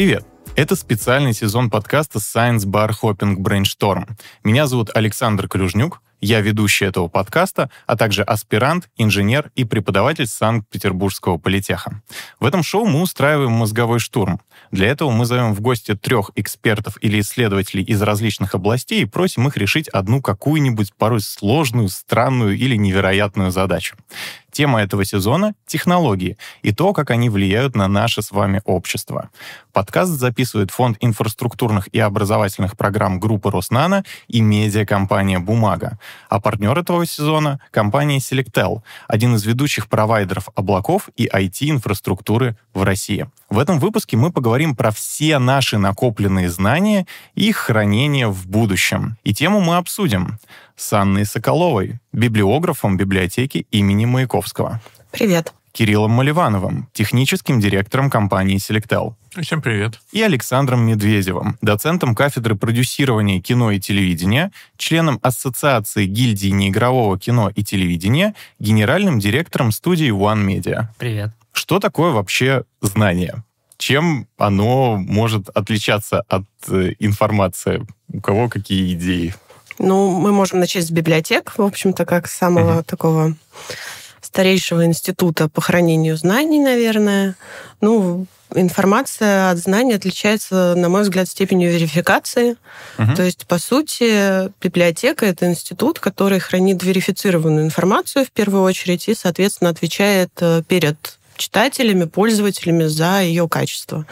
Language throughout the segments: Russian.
Привет! Это специальный сезон подкаста Science Bar Hopping Brainstorm. Меня зовут Александр Клюжнюк, я ведущий этого подкаста, а также аспирант, инженер и преподаватель Санкт-Петербургского политеха. В этом шоу мы устраиваем мозговой штурм. Для этого мы зовем в гости трех экспертов или исследователей из различных областей и просим их решить одну какую-нибудь порой сложную, странную или невероятную задачу. Тема этого сезона — технологии и то, как они влияют на наше с вами общество. Подкаст записывает Фонд инфраструктурных и образовательных программ группы Роснана и медиакомпания «Бумага». А партнер этого сезона — компания Selectel, один из ведущих провайдеров облаков и IT-инфраструктуры в России. В этом выпуске мы поговорим про все наши накопленные знания и их хранение в будущем. И тему мы обсудим с Анной Соколовой, библиографом библиотеки имени Маяковского. Привет. Кириллом Маливановым, техническим директором компании Selectel. Всем привет. И Александром Медведевым, доцентом кафедры продюсирования кино и телевидения, членом Ассоциации гильдии неигрового кино и телевидения, генеральным директором студии One Media. Привет. Что такое вообще знание? Чем оно может отличаться от э, информации? У кого какие идеи? Ну, мы можем начать с библиотек, в общем-то, как самого uh-huh. такого старейшего института по хранению знаний, наверное. Ну, информация от знаний отличается, на мой взгляд, степенью верификации. Uh-huh. То есть, по сути, библиотека — это институт, который хранит верифицированную информацию в первую очередь и, соответственно, отвечает э, перед читателями, пользователями за ее качество.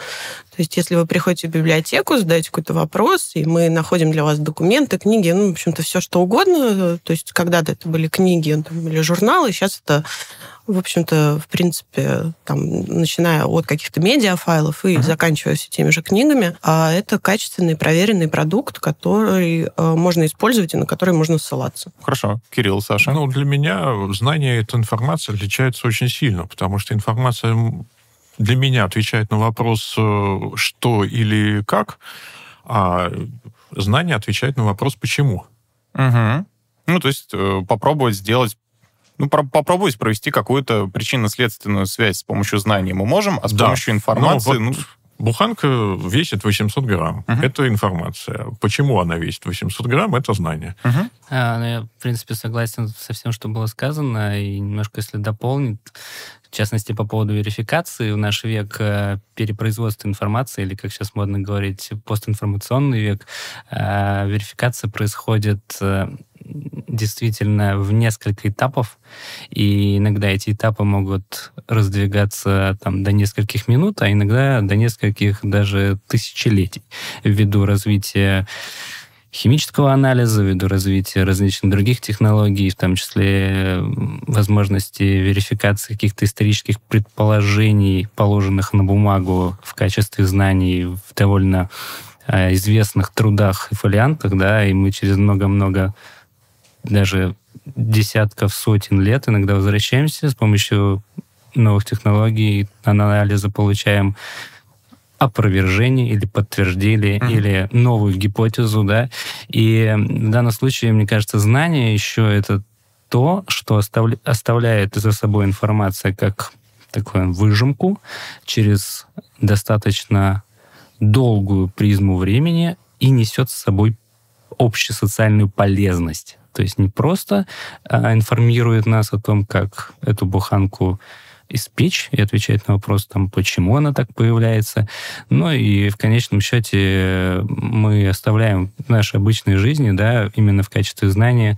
То есть, если вы приходите в библиотеку, задаете какой-то вопрос, и мы находим для вас документы, книги, ну, в общем-то, все что угодно. То есть, когда-то это были книги там, или журналы, сейчас это в общем-то, в принципе, там, начиная от каких-то медиафайлов и uh-huh. заканчивая все теми же книгами, а это качественный, проверенный продукт, который э, можно использовать и на который можно ссылаться. Хорошо. Кирилл, Саша? Ну, для меня знание этой информации отличается очень сильно, потому что информация для меня отвечает на вопрос э, «что» или «как», а знание отвечает на вопрос «почему». Угу. Ну, то есть э, попробовать сделать ну, про- попробовать провести какую-то причинно-следственную связь с помощью знаний мы можем, а с да. помощью информации... Ну, вот ну... Буханка весит 800 грамм. Uh-huh. Это информация. Почему она весит 800 грамм, это знание. Uh-huh. А, ну, я, в принципе, согласен со всем, что было сказано, и немножко, если дополнить, в частности, по поводу верификации, в наш век э, перепроизводства информации, или, как сейчас модно говорить, постинформационный век, э, верификация происходит э, действительно в несколько этапов, и иногда эти этапы могут раздвигаться там, до нескольких минут, а иногда до нескольких даже тысячелетий. Ввиду развития химического анализа, ввиду развития различных других технологий, в том числе возможности верификации каких-то исторических предположений, положенных на бумагу в качестве знаний в довольно э, известных трудах и фолиантах, да, и мы через много-много даже десятков, сотен лет иногда возвращаемся с помощью новых технологий, анализа получаем опровержение или подтверждение, mm-hmm. или новую гипотезу, да. И в данном случае, мне кажется, знание еще это то, что оставля... оставляет за собой информация как такую выжимку через достаточно долгую призму времени и несет с собой общесоциальную полезность. То есть не просто а, информирует нас о том, как эту буханку испечь и отвечает на вопрос, там, почему она так появляется. Ну и в конечном счете мы оставляем в нашей обычной жизни, да, именно в качестве знания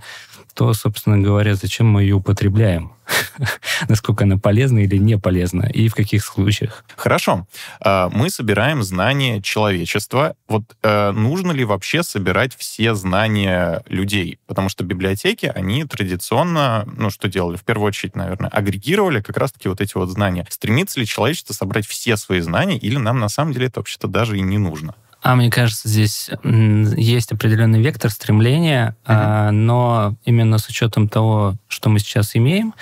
то, собственно говоря, зачем мы ее употребляем, насколько она полезна или не полезна, и в каких случаях. Хорошо. А, мы собираем знания человечества. Вот э, нужно ли вообще собирать все знания людей? Потому что библиотеки, они традиционно, ну, что делали? В первую очередь, наверное, агрегировали как раз-таки вот эти вот знания. Стремится ли человечество собрать все свои знания, или нам на самом деле это вообще-то даже и не нужно? А мне кажется, здесь есть определенный вектор стремления, uh-huh. но именно с учетом того, что мы сейчас имеем,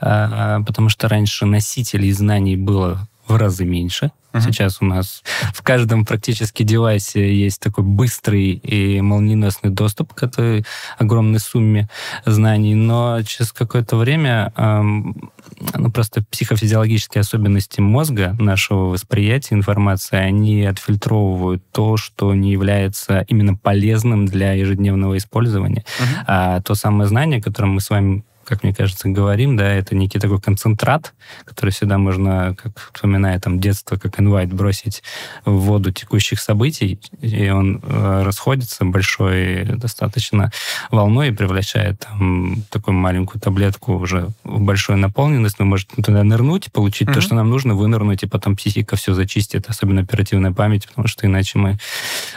а, потому что раньше носителей знаний было в разы меньше. Uh-huh. Сейчас у нас в каждом практически девайсе есть такой быстрый и молниеносный доступ к этой огромной сумме знаний, но через какое-то время эм, ну, просто психофизиологические особенности мозга, нашего восприятия информации, они отфильтровывают то, что не является именно полезным для ежедневного использования. Uh-huh. А то самое знание, которое мы с вами как мне кажется, говорим, да, это некий такой концентрат, который всегда можно, как вспоминая там детство, как инвайт бросить в воду текущих событий, и он э, расходится большой достаточно волной и превращает там такую маленькую таблетку уже в большую наполненность. Мы можем туда нырнуть, получить mm-hmm. то, что нам нужно, вынырнуть, и потом психика все зачистит, особенно оперативная память, потому что иначе мы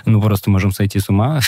ну, просто можем сойти с ума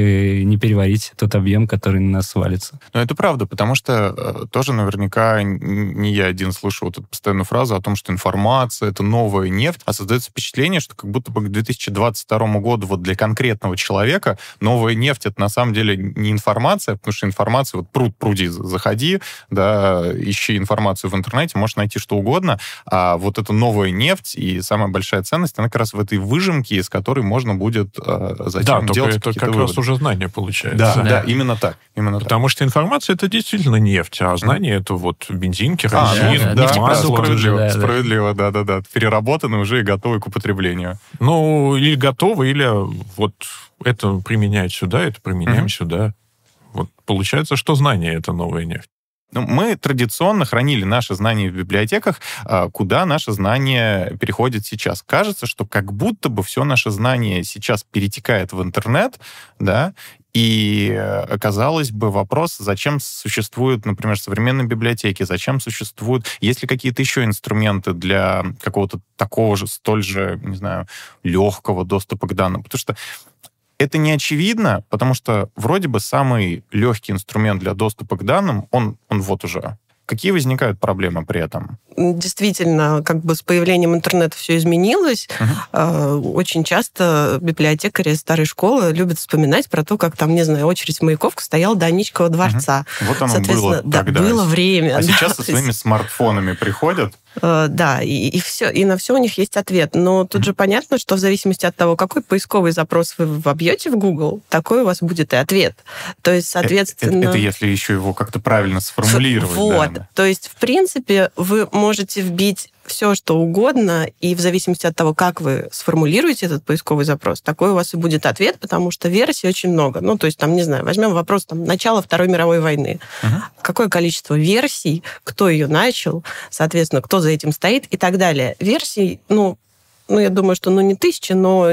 не переварить тот объем, который на нас свалится. Ну, это правда, потому что э, тоже наверняка не я один слышу вот эту постоянную фразу о том, что информация — это новая нефть, а создается впечатление, что как будто бы к 2022 году вот для конкретного человека новая нефть — это на самом деле не информация, потому что информация, вот пруд пруди, заходи, да, ищи информацию в интернете, можешь найти что угодно, а вот эта новая нефть и самая большая ценность, она как раз в этой выжимке, из которой можно будет э, затем да, делать только это как раз уже знание получается. Да, да, да именно так. Именно Потому так. что информация это действительно нефть, а знание это вот бензин, керосин, а, да, да, масло. Справедливо, да, справедливо, да, да, да. Переработаны уже и готовы к употреблению. Ну, или готовы, или вот это применять сюда, это применяем mm-hmm. сюда. Вот получается, что знание это новая нефть. Ну, мы традиционно хранили наши знания в библиотеках, а, куда наши знания переходят сейчас. Кажется, что как будто бы все наше знание сейчас перетекает в интернет, да, и казалось бы вопрос, зачем существуют, например, современные библиотеки, зачем существуют, есть ли какие-то еще инструменты для какого-то такого же, столь же, не знаю, легкого доступа к данным. Потому что это не очевидно, потому что вроде бы самый легкий инструмент для доступа к данным, он, он вот уже. Какие возникают проблемы при этом? действительно, как бы с появлением интернета все изменилось. Uh-huh. Очень часто библиотекари старой школы любят вспоминать про то, как там, не знаю, очередь в Маяковку стояла до Аничкова дворца. Uh-huh. Вот оно было да, тогда. было время. А да, сейчас со своими смартфонами приходят. Э, да, и, и все, и на все у них есть ответ. Но тут же понятно, что в зависимости от того, какой поисковый запрос вы вобьете в Google, такой у вас будет и ответ. То есть, э, соответственно... Это, это если еще его как-то правильно сформулировать. Вот. Да. То есть, в принципе, вы можете вбить все, что угодно, и в зависимости от того, как вы сформулируете этот поисковый запрос, такой у вас и будет ответ, потому что версий очень много. Ну, то есть, там, не знаю, возьмем вопрос там, начала Второй мировой войны. Uh-huh. Какое количество версий, кто ее начал, соответственно, кто за этим стоит и так далее. Версий, ну, ну, я думаю, что ну не тысячи, но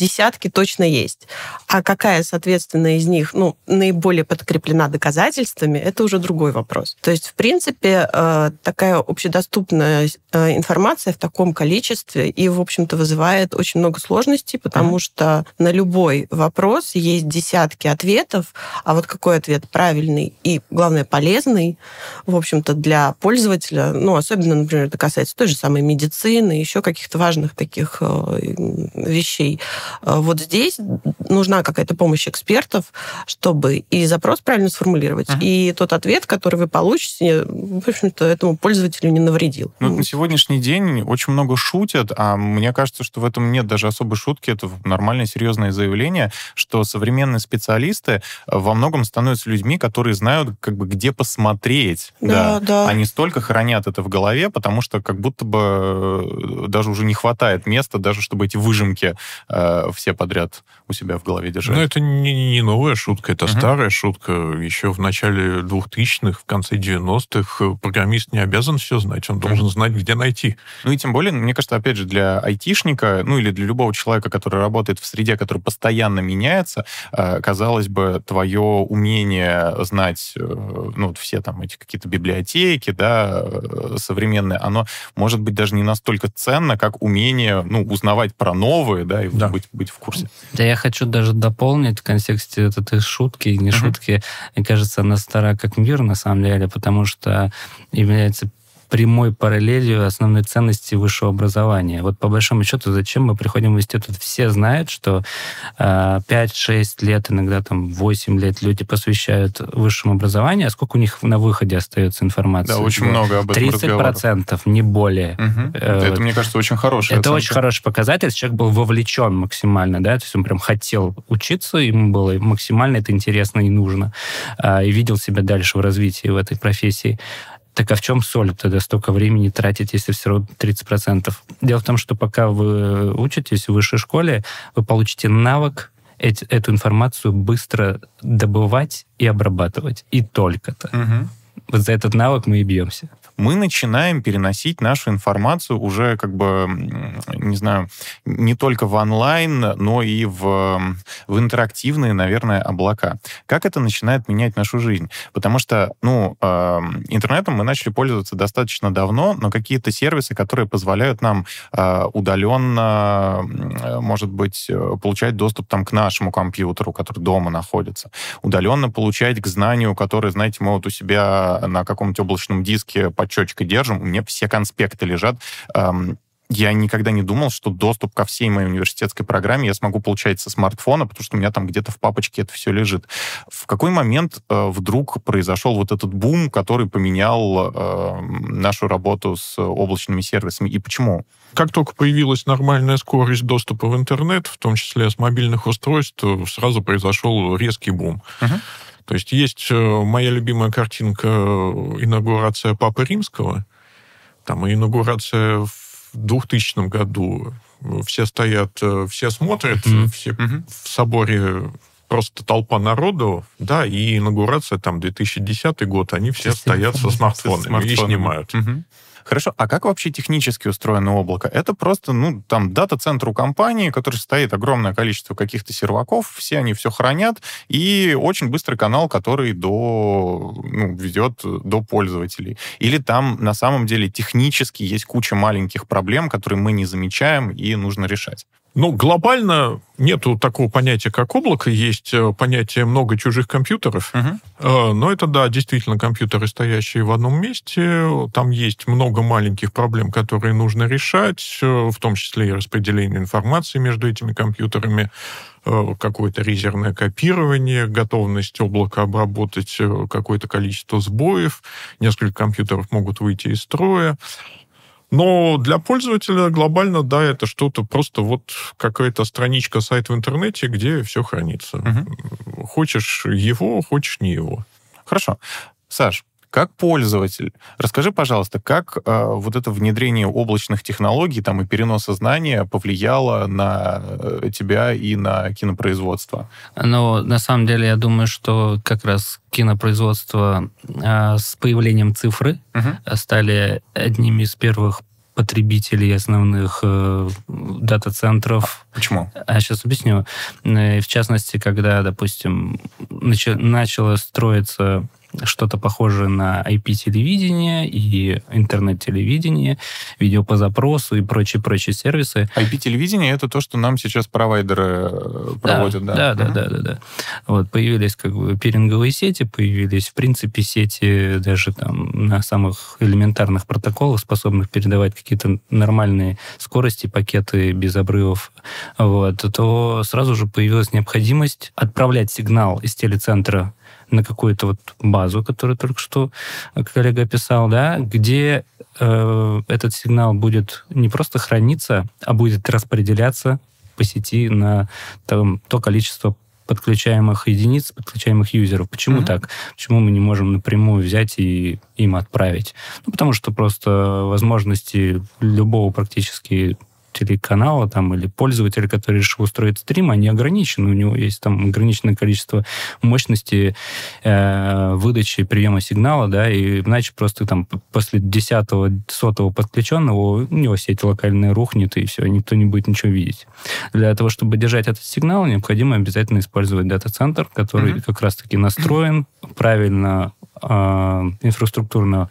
десятки точно есть. А какая, соответственно, из них ну, наиболее подкреплена доказательствами, это уже другой вопрос. То есть, в принципе, э, такая общедоступная э, информация в таком количестве и, в общем-то, вызывает очень много сложностей, потому mm-hmm. что на любой вопрос есть десятки ответов, а вот какой ответ правильный и, главное, полезный, в общем-то, для пользователя, ну, особенно, например, это касается той же самой медицины, еще каких-то важных таких э, вещей, вот здесь нужна какая-то помощь экспертов, чтобы и запрос правильно сформулировать, uh-huh. и тот ответ, который вы получите, в общем-то, этому пользователю не навредил. Ну, на сегодняшний день очень много шутят, а мне кажется, что в этом нет даже особой шутки, это нормальное серьезное заявление, что современные специалисты во многом становятся людьми, которые знают, как бы, где посмотреть. Да, да. да. Они столько хранят это в голове, потому что как будто бы э, даже уже не хватает места, даже чтобы эти выжимки э, все подряд у себя в голове держать. Ну, это не, не новая шутка, это uh-huh. старая шутка. Еще в начале 2000-х, в конце 90-х программист не обязан все знать, он должен uh-huh. знать, где найти. Ну и тем более, мне кажется, опять же, для айтишника, ну или для любого человека, который работает в среде, которая постоянно меняется, э, казалось бы, твое умение знать, э, ну, все там эти какие-то библиотеки, да, э, современные, оно может быть даже не настолько ценно, как умение, ну, узнавать про новые, да, и да. быть быть в курсе. Да, я хочу даже дополнить в контексте вот этой шутки, не uh-huh. шутки. Мне кажется, она стара как мир, на самом деле, потому что является прямой параллелью основной ценности высшего образования. Вот по большому счету, зачем мы приходим в институт? Все знают, что э, 5-6 лет, иногда там 8 лет люди посвящают высшему образованию, а сколько у них на выходе остается информации? Да, очень много об этом 30 процентов, не более. Угу. Это, вот. мне кажется, очень хороший. Это оценка. очень хороший показатель. Человек был вовлечен максимально, да, то есть он прям хотел учиться, ему было максимально это интересно и нужно, э, и видел себя дальше в развитии в этой профессии. Так а в чем соль тогда столько времени тратить, если все равно 30%? Дело в том, что пока вы учитесь в высшей школе, вы получите навык эти, эту информацию быстро добывать и обрабатывать. И только-то. Угу. Вот за этот навык мы и бьемся мы начинаем переносить нашу информацию уже как бы, не знаю, не только в онлайн, но и в, в интерактивные, наверное, облака. Как это начинает менять нашу жизнь? Потому что, ну, э, интернетом мы начали пользоваться достаточно давно, но какие-то сервисы, которые позволяют нам э, удаленно, э, может быть, э, получать доступ там к нашему компьютеру, который дома находится, удаленно получать к знанию, которое, знаете, мы вот у себя на каком-нибудь облачном диске под отчетчик держим, у меня все конспекты лежат. Я никогда не думал, что доступ ко всей моей университетской программе я смогу получать со смартфона, потому что у меня там где-то в папочке это все лежит. В какой момент э, вдруг произошел вот этот бум, который поменял э, нашу работу с облачными сервисами, и почему? Как только появилась нормальная скорость доступа в интернет, в том числе с мобильных устройств, сразу произошел резкий бум. Uh-huh. То есть есть э, моя любимая картинка э, инаугурация Папы Римского, там и инаугурация в 2000 году. Все стоят, э, все смотрят, mm-hmm. все mm-hmm. в соборе просто толпа народу, да, и инаугурация там 2010 год, они все стоят со смартфонами, со смартфонами. и снимают. Угу. Хорошо, а как вообще технически устроено облако? Это просто, ну, там, дата-центр у компании, который стоит огромное количество каких-то серваков, все они все хранят, и очень быстрый канал, который до, ну, ведет до пользователей. Или там на самом деле технически есть куча маленьких проблем, которые мы не замечаем и нужно решать. Ну, глобально нету такого понятия, как облако. Есть э, понятие много чужих компьютеров. Uh-huh. Но это, да, действительно компьютеры, стоящие в одном месте. Там есть много маленьких проблем, которые нужно решать, э, в том числе и распределение информации между этими компьютерами, какое-то резервное копирование, готовность облака обработать какое-то количество сбоев. Несколько компьютеров могут выйти из строя. Но для пользователя глобально, да, это что-то просто вот какая-то страничка, сайт в интернете, где все хранится. Угу. Хочешь его, хочешь не его. Хорошо. Саш, как пользователь, расскажи, пожалуйста, как э, вот это внедрение облачных технологий там, и переноса знания повлияло на э, тебя и на кинопроизводство? Ну, на самом деле, я думаю, что как раз кинопроизводство э, с появлением цифры угу. стали одними из первых потребителей основных э, дата-центров. Почему? А сейчас объясню. Э, в частности, когда, допустим, нач- начало строиться что-то похожее на IP-телевидение и интернет-телевидение, видео по запросу и прочие-прочие сервисы. IP-телевидение — это то, что нам сейчас провайдеры э, проводят, да? Да, да, да, да, да. Вот появились как бы пиринговые сети, появились, в принципе, сети даже там на самых элементарных протоколах, способных передавать какие-то нормальные скорости, пакеты без обрывов, вот, то сразу же появилась необходимость отправлять сигнал из телецентра на какую-то вот базу, которую только что коллега описал, да, где э, этот сигнал будет не просто храниться, а будет распределяться по сети на там, то количество подключаемых единиц, подключаемых юзеров. Почему mm-hmm. так? Почему мы не можем напрямую взять и им отправить? Ну, потому что просто возможности любого практически телеканала там, или пользователя, который решил устроить стрим, они ограничены. У него есть там ограниченное количество мощности э, выдачи приема сигнала, да, и иначе просто там после десятого, сотого подключенного у него сеть локальная рухнет, и все, никто не будет ничего видеть. Для того, чтобы держать этот сигнал, необходимо обязательно использовать дата-центр, который mm-hmm. как раз-таки настроен правильно э, инфраструктурно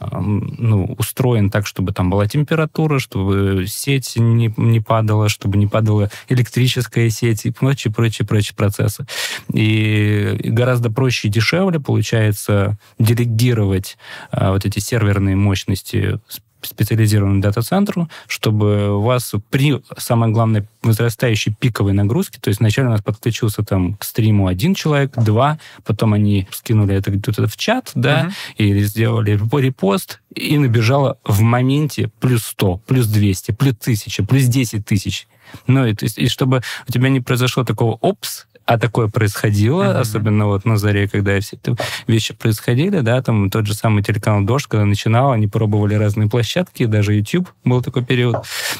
ну, устроен так, чтобы там была температура, чтобы сеть не, не падала, чтобы не падала электрическая сеть и прочие, прочие, прочие процессы. И гораздо проще и дешевле получается делегировать а, вот эти серверные мощности специализированному дата-центру, чтобы у вас при, самое главное, возрастающей пиковой нагрузке, то есть вначале у нас подключился там к стриму один человек, два, потом они скинули это где-то в чат, да, uh-huh. или сделали репост, и набежало в моменте плюс 100, плюс 200, плюс 1000, плюс 10 тысяч. Ну, и, то есть, и чтобы у тебя не произошло такого «опс», а такое происходило, mm-hmm. особенно вот на заре, когда все эти вещи происходили, да, там тот же самый телеканал «Дождь», когда начинал, они пробовали разные площадки, даже YouTube был такой период,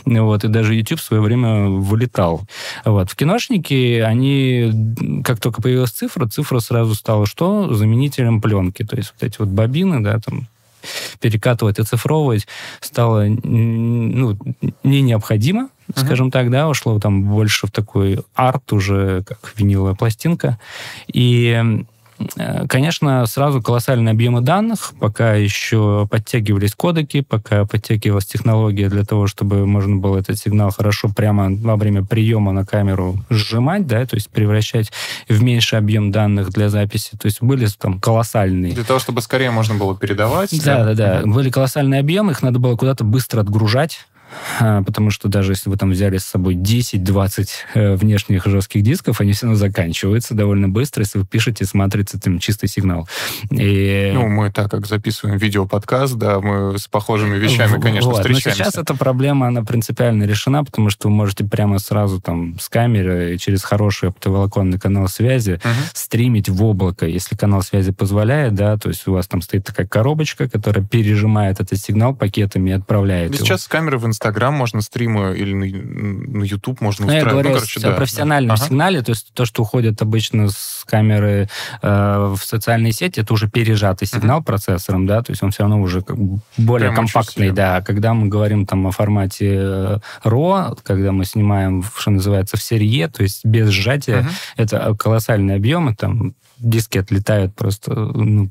вот, и даже YouTube в свое время вылетал. Вот. В киношнике они, как только появилась цифра, цифра сразу стала что? Заменителем пленки. То есть вот эти вот бобины, да, там перекатывать, оцифровывать стало ну, не необходимо, uh-huh. скажем так, да, ушло там больше в такой арт уже, как виниловая пластинка. И Э, конечно, сразу колоссальные объемы данных, пока еще подтягивались кодеки, пока подтягивалась технология для того, чтобы можно было этот сигнал хорошо прямо во время приема на камеру сжимать, да, то есть превращать в меньший объем данных для записи. То есть были там колоссальные. Для того, чтобы скорее можно было передавать. Да, да, да. да. Были колоссальные объемы, их надо было куда-то быстро отгружать потому что даже если вы там взяли с собой 10-20 э, внешних жестких дисков, они все равно заканчиваются довольно быстро, если вы пишете с матрицы там чистый сигнал. И... Ну, мы так как записываем видеоподкаст, да, мы с похожими вещами, конечно, вот. встречаемся. Но сейчас эта проблема, она принципиально решена, потому что вы можете прямо сразу там с камеры через хороший оптоволоконный канал связи uh-huh. стримить в облако, если канал связи позволяет, да, то есть у вас там стоит такая коробочка, которая пережимает этот сигнал пакетами и отправляет Сейчас его. с камеры в Инстаграм можно стримы или на, на YouTube можно устраивать. Ну, я говорю ну, короче, о да, профессиональном да. сигнале, то есть то, что уходит обычно с камеры э, в социальные сети, это уже пережатый сигнал uh-huh. процессором, да, то есть он все равно уже как более Прямо компактный, да. Когда мы говорим там о формате RAW, э, когда мы снимаем, что называется, в серие, то есть без сжатия, uh-huh. это колоссальные объемы, там диски отлетают просто ну,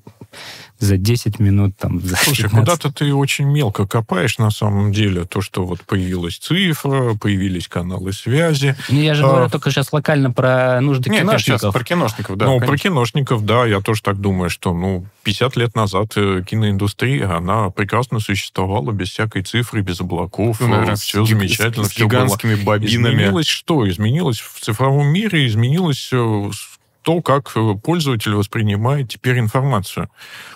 за 10 минут. Там, за Слушай, куда-то ты очень мелко копаешь на самом деле. То, что вот появилась цифра, появились каналы связи. Ну, я же а... говорю только сейчас локально про нужды Нет, киношников. Нет, про киношников, да. Ну, конечно. про киношников, да, я тоже так думаю, что, ну, 50 лет назад э, киноиндустрия, она прекрасно существовала без всякой цифры, без облаков. Ну, наверное, все замечательно. С, с гигантскими было. бобинами. Изменилось что? Изменилось в цифровом мире, изменилось э, то, как э, пользователь воспринимает теперь информацию.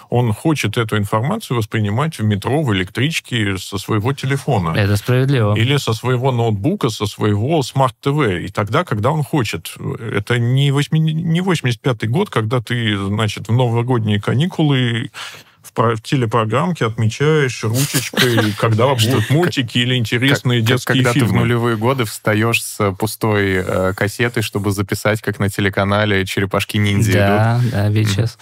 Он хочет эту информацию воспринимать в метро, в электричке со своего телефона. Это справедливо. Или со своего ноутбука, со своего смарт-ТВ. И тогда, когда он хочет. Это не, 8, не 85-й год, когда ты, значит, в новогодние каникулы в телепрограммке отмечаешь ручечкой, когда будут мультики или интересные детские фильмы. Когда ты в нулевые годы встаешь с пустой э, кассетой, чтобы записать, как на телеканале «Черепашки-ниндзя» Да, да, ведь сейчас.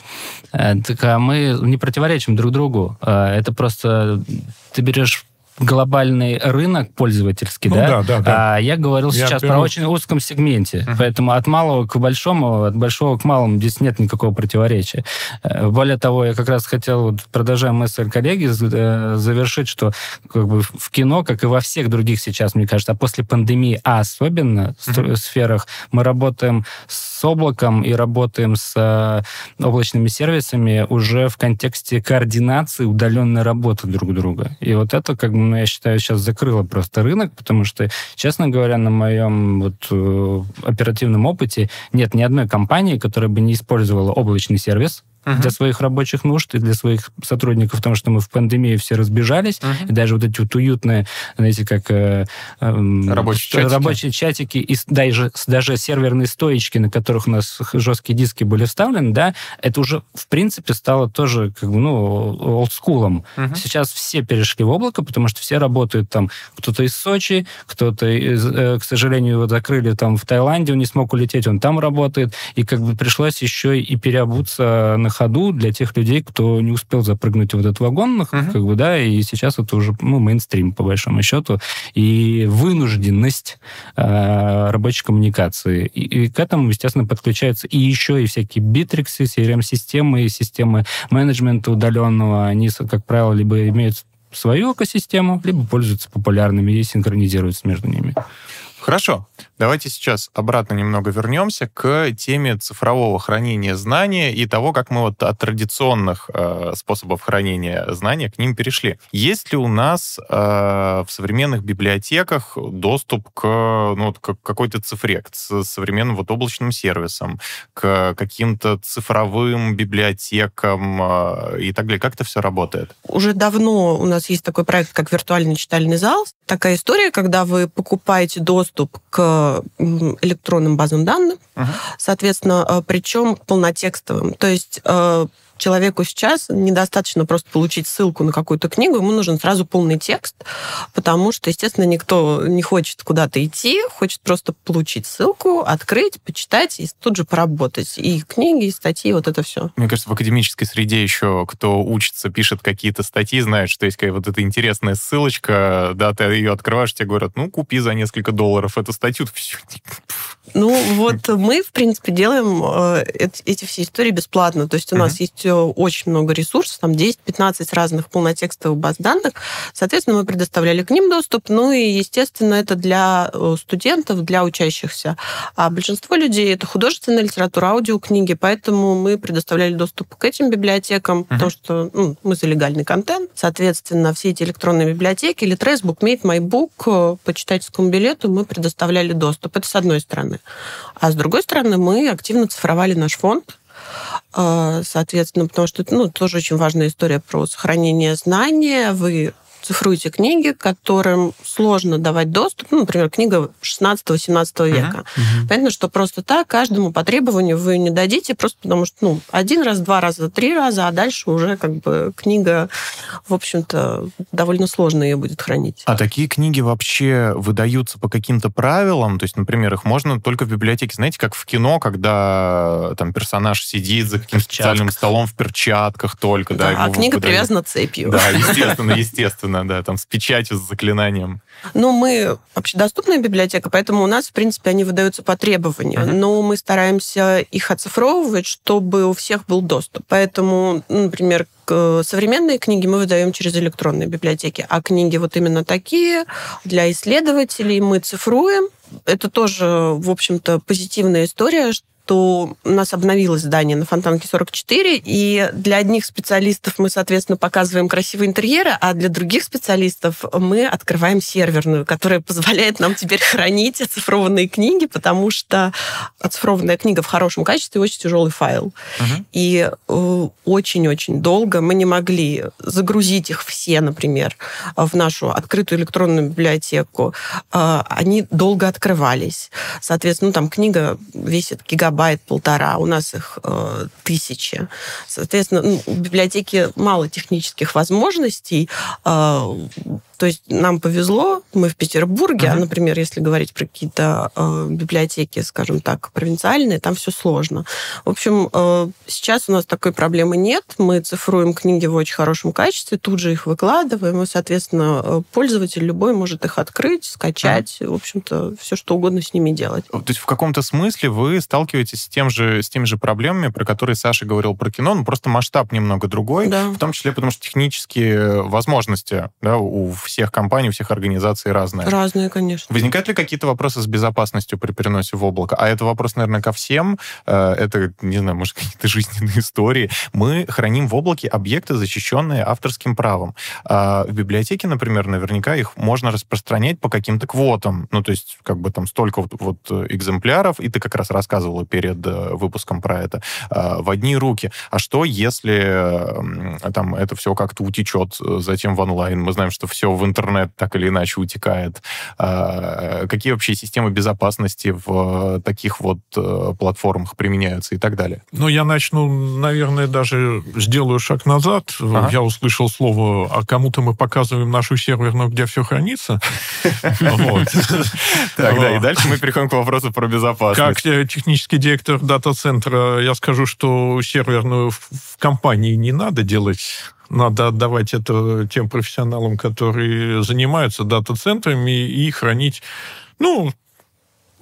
Э, так а мы не противоречим друг другу. Э, это просто ты берешь глобальный рынок пользовательский, ну, да? Да, да, да. А я говорил я сейчас беру... про очень узком сегменте. Uh-huh. Поэтому от малого к большому, от большого к малому здесь нет никакого противоречия. Э, более того, я как раз хотел, вот, продолжая мысль коллеги, э, завершить, что как бы в кино, как и во всех других сейчас, мне кажется, а после пандемии, а особенно uh-huh. сферах, мы работаем с облаком и работаем с э, облачными сервисами уже в контексте координации удаленной работы друг друга. И вот это как бы ну, я считаю, сейчас закрыло просто рынок, потому что, честно говоря, на моем вот э, оперативном опыте нет ни одной компании, которая бы не использовала облачный сервис, uh-huh. для своих рабочих нужд и для своих сотрудников, потому что мы в пандемии все разбежались, uh-huh. и даже вот эти вот уютные, знаете, как э, э, рабочие чатики, рабочие чатики и даже, даже серверные стоечки, на которых у нас жесткие диски были вставлены, да, это уже, в принципе, стало тоже, как бы, ну, олдскулом. Uh-huh. Сейчас все перешли в облако, потому что все работают там, кто-то из Сочи, кто-то, из, э, к сожалению, его закрыли там в Таиланде, он не смог улететь, он там работает, и как бы пришлось еще и переобуться на ходу для тех людей, кто не успел запрыгнуть в этот вагон, uh-huh. как бы, да, и сейчас это уже, ну, мейнстрим, по большому счету, и вынужденность э, рабочей коммуникации. И, и к этому, естественно, подключаются и еще и всякие битриксы, CRM-системы, и системы менеджмента удаленного. Они, как правило, либо имеют свою экосистему, либо пользуются популярными и синхронизируются между ними. Хорошо. Давайте сейчас обратно немного вернемся к теме цифрового хранения знания и того, как мы вот от традиционных э, способов хранения знания к ним перешли. Есть ли у нас э, в современных библиотеках доступ к, ну, к какой-то цифре, к современным вот облачным сервисам, к каким-то цифровым библиотекам э, и так далее? Как это все работает? Уже давно у нас есть такой проект, как виртуальный читальный зал. Такая история, когда вы покупаете доступ к электронным базам данных, uh-huh. соответственно, э, причем полнотекстовым. То есть э, человеку сейчас недостаточно просто получить ссылку на какую-то книгу, ему нужен сразу полный текст, потому что, естественно, никто не хочет куда-то идти, хочет просто получить ссылку, открыть, почитать и тут же поработать. И книги, и статьи, вот это все. Мне кажется, в академической среде еще кто учится, пишет какие-то статьи, знает, что есть какая вот эта интересная ссылочка, да, ты ее открываешь, тебе говорят, ну, купи за несколько долларов эту статью, все. Ну, вот мы, в принципе, делаем э, эти все истории бесплатно. То есть у нас есть очень много ресурсов, там 10-15 разных полнотекстовых баз данных. Соответственно, мы предоставляли к ним доступ. Ну и, естественно, это для э, студентов, для учащихся. А большинство людей это художественная литература, аудиокниги, поэтому мы предоставляли доступ к этим библиотекам, uh-huh. потому что ну, мы за легальный контент. Соответственно, все эти электронные библиотеки, Litres, BookMate, MyBook, э, по читательскому билету мы предоставляли доступ. Это с одной стороны. А с другой стороны, мы активно цифровали наш фонд, а, соответственно, потому что ну, тоже очень важная история про сохранение знания. Вы цифруете книги, которым сложно давать доступ. Ну, например, книга 16-17 века. Uh-huh. Понятно, что просто так каждому по требованию вы не дадите, просто потому что ну, один раз, два раза, три раза, а дальше уже как бы книга, в общем-то, довольно сложно ее будет хранить. А такие книги вообще выдаются по каким-то правилам? То есть, например, их можно только в библиотеке, знаете, как в кино, когда там персонаж сидит за каким-то специальным столом в перчатках только, да, да а книга выдают. привязана цепью. Да, естественно, естественно естественно, да, там с печатью, с заклинанием. Ну, мы общедоступная библиотека, поэтому у нас, в принципе, они выдаются по требованию. Uh-huh. Но мы стараемся их оцифровывать, чтобы у всех был доступ. Поэтому, ну, например, современные книги мы выдаем через электронные библиотеки, а книги вот именно такие для исследователей мы цифруем. Это тоже, в общем-то, позитивная история, что у нас обновилось здание на Фонтанке 44, и для одних специалистов мы, соответственно, показываем красивые интерьеры, а для других специалистов мы открываем серверную, которая позволяет нам теперь хранить оцифрованные книги, потому что оцифрованная книга в хорошем качестве очень тяжелый файл. Uh-huh. И э, очень-очень долго мы не могли загрузить их все, например, в нашу открытую электронную библиотеку. Э, они долго открывались. Соответственно, ну, там книга весит гигабайт гигабайт-полтора, у нас их э, тысячи. Соответственно, ну, в библиотеке мало технических возможностей. Э, то есть нам повезло, мы в Петербурге, uh-huh. а, например, если говорить про какие-то э, библиотеки, скажем так, провинциальные, там все сложно. В общем, э, сейчас у нас такой проблемы нет. Мы цифруем книги в очень хорошем качестве, тут же их выкладываем, и, соответственно, э, пользователь любой может их открыть, скачать, uh-huh. в общем-то, все что угодно с ними делать. То есть в каком-то смысле вы сталкиваетесь с, тем же, с теми же проблемами, про которые Саша говорил про кино, но просто масштаб немного другой, да. в том числе потому что технические возможности да, у всех компаний, всех организаций разные. Разные, конечно. Возникают ли какие-то вопросы с безопасностью при переносе в облако? А это вопрос, наверное, ко всем. Э, это, не знаю, может, какие-то жизненные истории. Мы храним в облаке объекты, защищенные авторским правом. А в библиотеке, например, наверняка их можно распространять по каким-то квотам. Ну, то есть, как бы там столько вот, вот экземпляров, и ты как раз рассказывала перед э, выпуском про это, э, в одни руки. А что, если там это все как-то утечет затем в онлайн? Мы знаем, что все в интернет так или иначе утекает. А, какие вообще системы безопасности в таких вот э, платформах применяются и так далее? Ну, я начну, наверное, даже сделаю шаг назад. Ага. Я услышал слово, а кому-то мы показываем нашу серверную, где все хранится. Так, да, и дальше мы переходим к вопросу про безопасность. Как э, технический директор дата-центра, я скажу, что серверную в компании не надо делать надо отдавать это тем профессионалам, которые занимаются дата-центрами, и хранить, ну,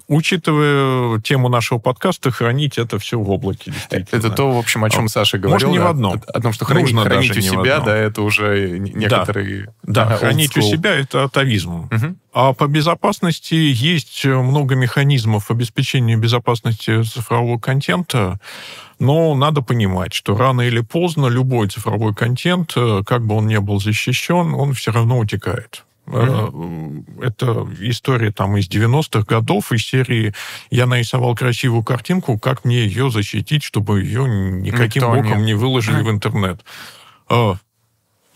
учитывая тему нашего подкаста, хранить это все в облаке. Это то, в общем, о чем Саша говорил. Может, не в одном. О том, что хранить, хранить у себя, да, это уже некоторые... Да, да хранить у себя — это атовизм. Угу. А по безопасности есть много механизмов обеспечения безопасности цифрового контента, но надо понимать, что рано или поздно любой цифровой контент, э, как бы он ни был защищен, он все равно утекает. Mm-hmm. Это история там из 90-х годов, из серии «Я нарисовал красивую картинку, как мне ее защитить, чтобы ее никаким Никто боком не, не выложили mm-hmm. в интернет?»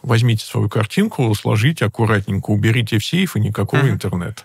Возьмите свою картинку, сложите аккуратненько, уберите в сейф, и никакого mm-hmm. интернета.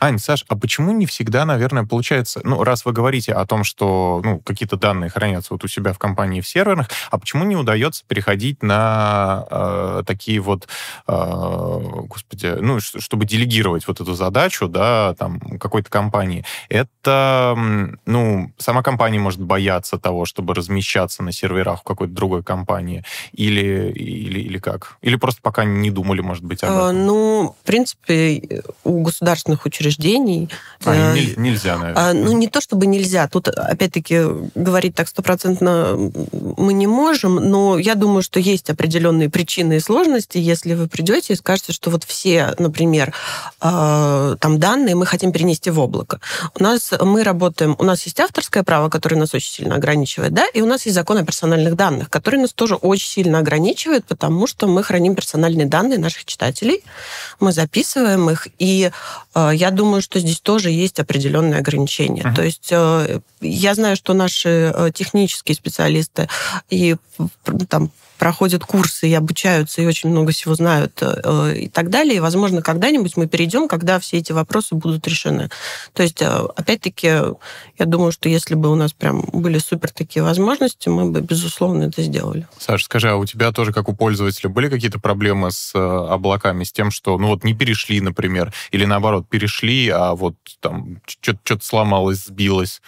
Ань, Саш, а почему не всегда, наверное, получается, ну, раз вы говорите о том, что ну, какие-то данные хранятся вот у себя в компании в серверах, а почему не удается переходить на э, такие вот, э, господи, ну, чтобы делегировать вот эту задачу, да, там, какой-то компании? Это, ну, сама компания может бояться того, чтобы размещаться на серверах в какой-то другой компании, или, или, или как? Или просто пока не думали, может быть, об а, этом? Ну, в принципе, у государственных учреждений учреждений. А, э, нельзя, наверное. А, ну, не то чтобы нельзя. Тут, опять-таки, говорить так стопроцентно мы не можем, но я думаю, что есть определенные причины и сложности, если вы придете и скажете, что вот все, например, э, там данные мы хотим перенести в облако. У нас мы работаем, у нас есть авторское право, которое нас очень сильно ограничивает, да, и у нас есть закон о персональных данных, который нас тоже очень сильно ограничивает, потому что мы храним персональные данные наших читателей, мы записываем их, и я думаю, что здесь тоже есть определенные ограничения. Uh-huh. То есть э, я знаю, что наши э, технические специалисты и там проходят курсы и обучаются, и очень много всего знают э, и так далее. И, возможно, когда-нибудь мы перейдем, когда все эти вопросы будут решены. То есть, опять-таки, я думаю, что если бы у нас прям были супер такие возможности, мы бы, безусловно, это сделали. Саша, скажи, а у тебя тоже, как у пользователя, были какие-то проблемы с облаками, с тем, что, ну вот, не перешли, например, или наоборот, перешли, а вот там что-то сломалось, сбилось?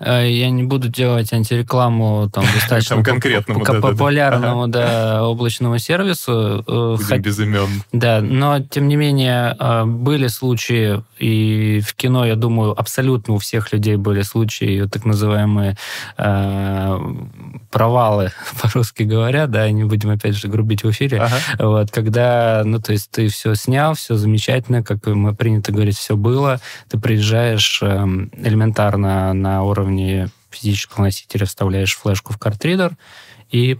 Э, я не буду делать антирекламу там достаточно конкретному, популярному да, облачному сервису. Э, Будем без имен. Да, но тем не менее э, были случаи, и в кино, я думаю, абсолютно у всех людей были случаи, так называемые провалы, по-русски говоря, да, не будем опять же грубить в эфире, ага. вот, когда, ну, то есть ты все снял, все замечательно, как мы принято говорить, все было, ты приезжаешь эм, элементарно на уровне физического носителя, вставляешь флешку в картридер, и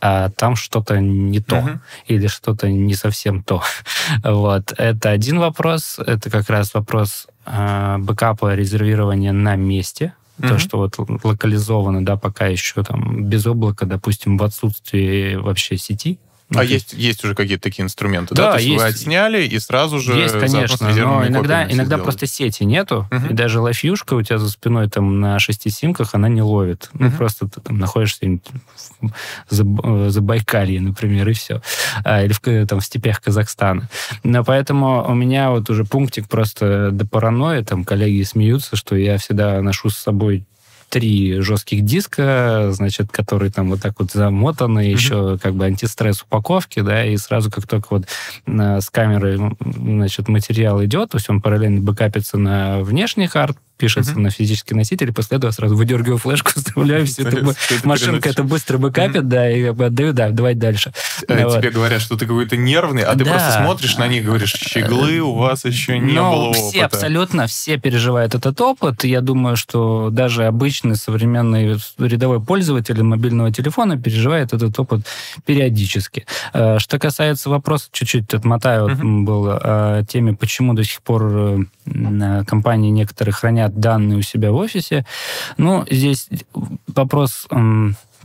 а там что-то не то uh-huh. или что-то не совсем то. вот. Это один вопрос. Это как раз вопрос э, бэкапа резервирования на месте. Mm-hmm. То, что вот локализовано, да, пока еще там без облака, допустим, в отсутствии вообще сети, ну, а есть, есть уже какие-то такие инструменты, да? да? То есть, есть вы отсняли и сразу же... Есть, конечно, но иногда, иногда просто сети нету, uh-huh. и даже лайфьюшка у тебя за спиной там на шести симках, она не ловит. Uh-huh. Ну, просто ты там находишься в Забайкалье, например, и все. А, или в, там, в степях Казахстана. Но поэтому у меня вот уже пунктик просто до паранойи, там коллеги смеются, что я всегда ношу с собой три жестких диска, значит, которые там вот так вот замотаны, mm-hmm. еще как бы антистресс упаковки, да, и сразу как только вот с камеры, значит, материал идет, то есть он параллельно бэкапится на внешний хард, пишется mm-hmm. на физический носитель, и после этого сразу выдергиваю флешку, вставляю всю эту машинка, это быстро бэкапит, mm-hmm. да, и бы отдаю, да, давай дальше. Вот. Тебе говорят, что ты какой-то нервный, а ты просто смотришь на них, говоришь, щеглы у вас еще не Но было все, абсолютно, все переживают этот опыт. Я думаю, что даже обычный современный рядовой пользователь мобильного телефона переживает этот опыт периодически. Э, что касается вопроса, чуть-чуть отмотаю, был о теме, почему до сих пор э, компании некоторые хранят хранят данные у себя в офисе. Ну, здесь вопрос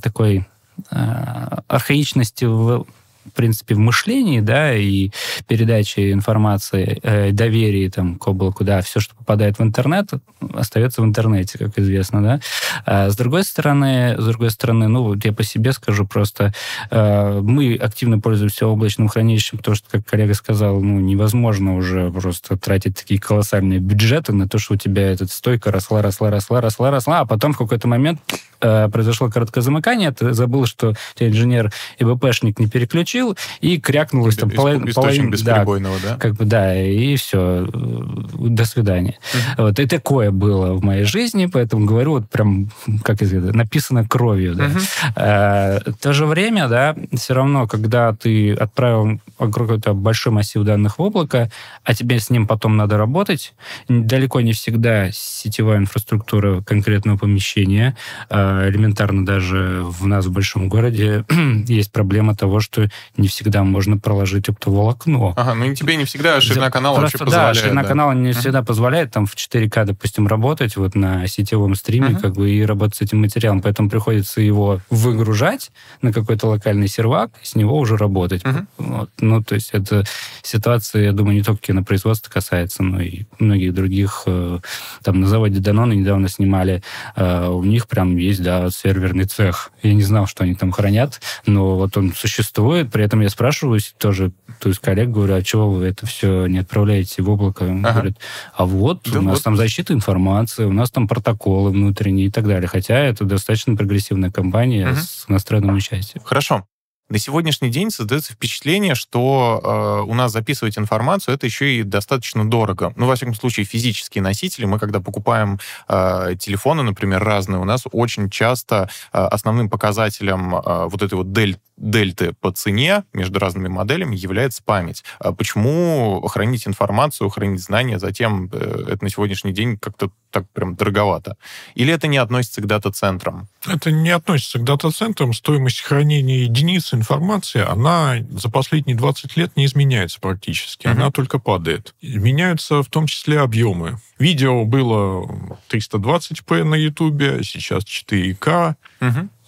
такой э, архаичности в в принципе, в мышлении, да, и передаче информации, э, доверии там, к облаку, да, все, что попадает в интернет, остается в интернете, как известно, да. А с другой стороны, с другой стороны, ну, вот я по себе скажу просто, э, мы активно пользуемся облачным хранилищем, потому что, как коллега сказал, ну, невозможно уже просто тратить такие колоссальные бюджеты на то, что у тебя эта стойка росла, росла, росла, росла, росла, а потом в какой-то момент э, произошло короткое замыкание, ты забыл, что тебя инженер и БПшник не переключил, и крякнулось там половина... Источник бесперебойного, да, да? Как бы, да, и все, до свидания. Uh-huh. Вот, и такое было в моей жизни, поэтому говорю, вот прям, как это, написано кровью, да. Uh-huh. А, в то же время, да, все равно, когда ты отправил какой-то большой массив данных в облако, а тебе с ним потом надо работать, далеко не всегда сетевая инфраструктура конкретного помещения, а, элементарно даже в нас в большом городе есть проблема того, что не всегда можно проложить оптоволокно. Ага, ну и тебе не всегда ширина канала Просто, вообще позволяет. Да, ширина да. канала не всегда позволяет там в 4К, допустим, работать вот на сетевом стриме uh-huh. как бы и работать с этим материалом, поэтому приходится его выгружать на какой-то локальный сервак, с него уже работать. Uh-huh. Вот. Ну, то есть это ситуация, я думаю, не только кинопроизводства касается, но и многих других. Э, там на заводе Данона недавно снимали, э, у них прям есть, да, серверный цех. Я не знал, что они там хранят, но вот он существует, при этом я спрашиваю тоже, то есть коллег, говорю, а чего вы это все не отправляете в облако? Он ага. говорит, а вот да у нас вот. там защита информации, у нас там протоколы внутренние и так далее. Хотя это достаточно прогрессивная компания угу. с иностранным участием. Хорошо. На сегодняшний день создается впечатление, что э, у нас записывать информацию это еще и достаточно дорого. Ну, во всяком случае, физические носители. Мы, когда покупаем э, телефоны, например, разные, у нас очень часто э, основным показателем э, вот этой вот дель, дельты по цене между разными моделями является память. А почему хранить информацию, хранить знания, затем э, это на сегодняшний день как-то так прям дороговато? Или это не относится к дата-центрам? Это не относится к дата-центрам. Стоимость хранения единицы информации, она за последние 20 лет не изменяется практически. Uh-huh. Она только падает. Меняются в том числе объемы. Видео было 320p на Ютубе, сейчас 4К.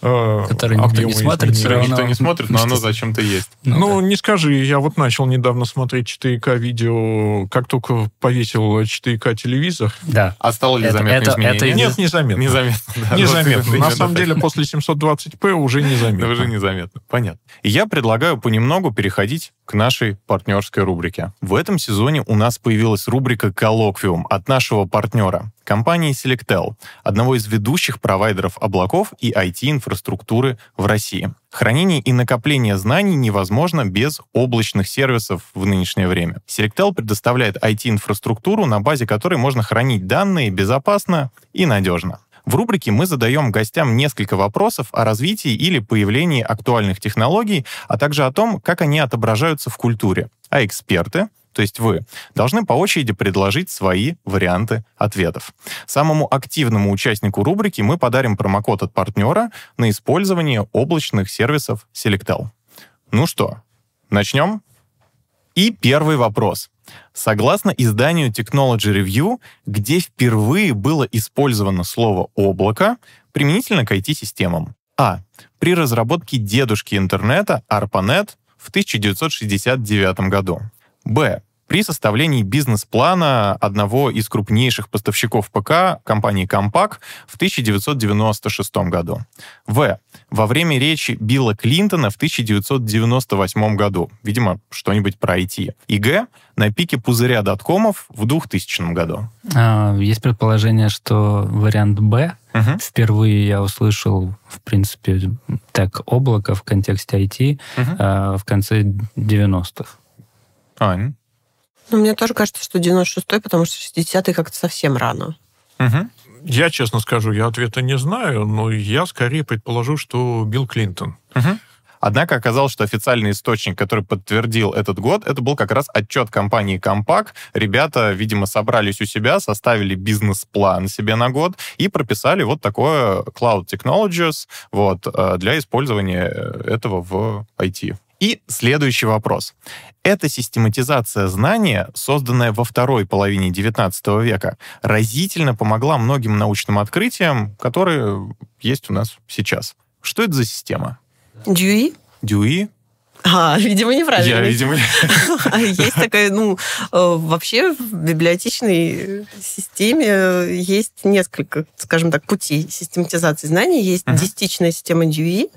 Э, Который никто не смотрит, все равно. Никто не смотрит, но оно зачем-то есть. Ну, ну не скажи, я вот начал недавно смотреть 4К видео, как только повесил 4К телевизор. Да. А стало ли заметно изменение? Нет, незаметно. Незаметно. Незаметно. На самом деле, после 720p уже незаметно. Уже незаметно, понятно. Я предлагаю понемногу переходить к нашей партнерской рубрике. В этом сезоне у нас появилась рубрика «Коллоквиум» от нашего партнера, компании Selectel, одного из ведущих провайдеров облаков и IT-инфраструктуры в России. Хранение и накопление знаний невозможно без облачных сервисов в нынешнее время. Selectel предоставляет IT-инфраструктуру, на базе которой можно хранить данные безопасно и надежно. В рубрике мы задаем гостям несколько вопросов о развитии или появлении актуальных технологий, а также о том, как они отображаются в культуре. А эксперты, то есть вы, должны по очереди предложить свои варианты ответов. Самому активному участнику рубрики мы подарим промокод от партнера на использование облачных сервисов Selectel. Ну что, начнем? И первый вопрос. Согласно изданию Technology Review, где впервые было использовано слово «облако» применительно к IT-системам. А. При разработке дедушки интернета ARPANET в 1969 году. Б. При составлении бизнес-плана одного из крупнейших поставщиков ПК, компании Compaq, в 1996 году. В. Во время речи Билла Клинтона в 1998 году. Видимо, что-нибудь про IT. И Г. На пике пузыря доткомов в 2000 году. А, есть предположение, что вариант Б Угу. Впервые я услышал, в принципе, так облако в контексте IT угу. э, в конце 90-х. Ань? Ну, мне тоже кажется, что 96-й, потому что 60-й как-то совсем рано. Угу. Я честно скажу, я ответа не знаю, но я скорее предположу, что Билл Клинтон. Угу. Однако оказалось, что официальный источник, который подтвердил этот год, это был как раз отчет компании Compaq. Ребята, видимо, собрались у себя, составили бизнес-план себе на год и прописали вот такое Cloud Technologies вот, э, для использования этого в IT. И следующий вопрос. Эта систематизация знания, созданная во второй половине XIX века, разительно помогла многим научным открытиям, которые есть у нас сейчас. Что это за система? Дьюи. Дьюи. А, видимо, неправильно. Я, видимо, А Есть такая, ну, э, вообще в библиотечной системе есть несколько, скажем так, путей систематизации знаний. Есть Мгм. десятичная система Дьюи,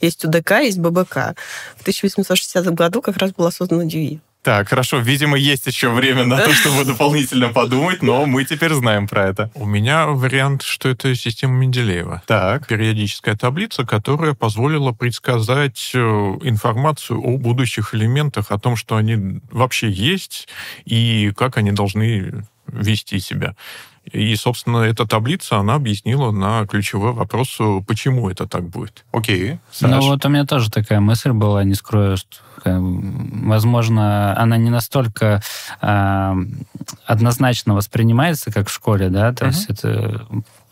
есть УДК, есть ББК. В 1860 году как раз была создана Дьюи. Так, хорошо. Видимо, есть еще время на то, чтобы дополнительно подумать, но мы теперь знаем про это. У меня вариант, что это система Менделеева. Так. Периодическая таблица, которая позволила предсказать э, информацию о будущих элементах, о том, что они вообще есть и как они должны вести себя. И, собственно, эта таблица, она объяснила на ключевой вопрос, э, почему это так будет. Окей. Саш. Ну вот у меня тоже такая мысль была, не скрою, что бы, возможно, она не настолько а, однозначно воспринимается, как в школе, да, то Мгм. есть это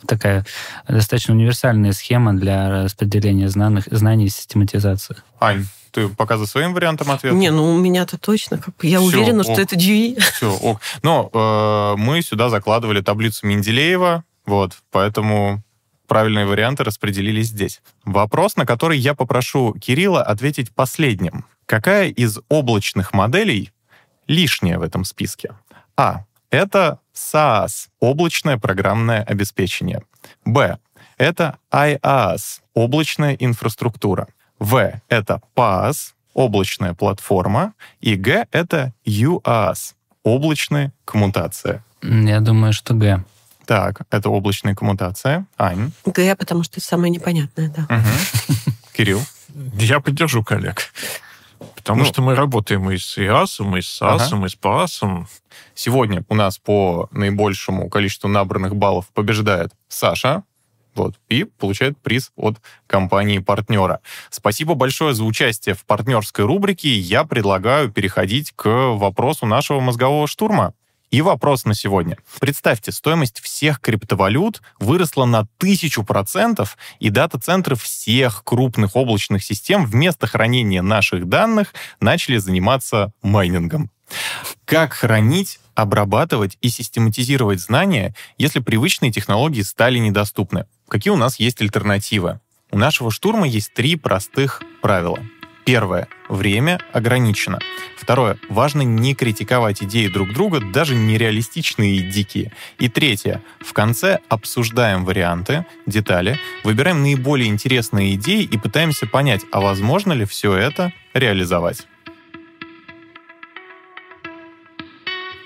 такая достаточно универсальная схема для распределения знаний, знаний и систематизации. Ань, ты пока за своим вариантом ответа? Не, ну у меня-то точно. Как я Всё, уверена, ок. что это Дьюи. Все, ок. Но э, мы сюда закладывали таблицу Менделеева, вот, поэтому правильные варианты распределились здесь. Вопрос, на который я попрошу Кирилла ответить последним. Какая из облачных моделей лишняя в этом списке? А. Это SaaS, облачное программное обеспечение. Б. Это IaaS, облачная инфраструктура. В. Это PaaS, облачная платформа. И Г. Это UAS, облачная коммутация. Я думаю, что Г. Так, это облачная коммутация. Ань. Г, потому что это самое непонятное, да. Кирилл. Я поддержу коллег. Потому Ну. что мы работаем и с ИАСом, и с САСом, и с ПАСом. Сегодня у нас по наибольшему количеству набранных баллов побеждает Саша. Вот, и получает приз от компании-партнера. Спасибо большое за участие в партнерской рубрике. Я предлагаю переходить к вопросу нашего мозгового штурма. И вопрос на сегодня. Представьте, стоимость всех криптовалют выросла на тысячу процентов, и дата-центры всех крупных облачных систем вместо хранения наших данных начали заниматься майнингом. Как хранить, обрабатывать и систематизировать знания, если привычные технологии стали недоступны? Какие у нас есть альтернативы? У нашего штурма есть три простых правила. Первое. Время ограничено. Второе. Важно не критиковать идеи друг друга, даже нереалистичные и дикие. И третье. В конце обсуждаем варианты, детали, выбираем наиболее интересные идеи и пытаемся понять, а возможно ли все это реализовать.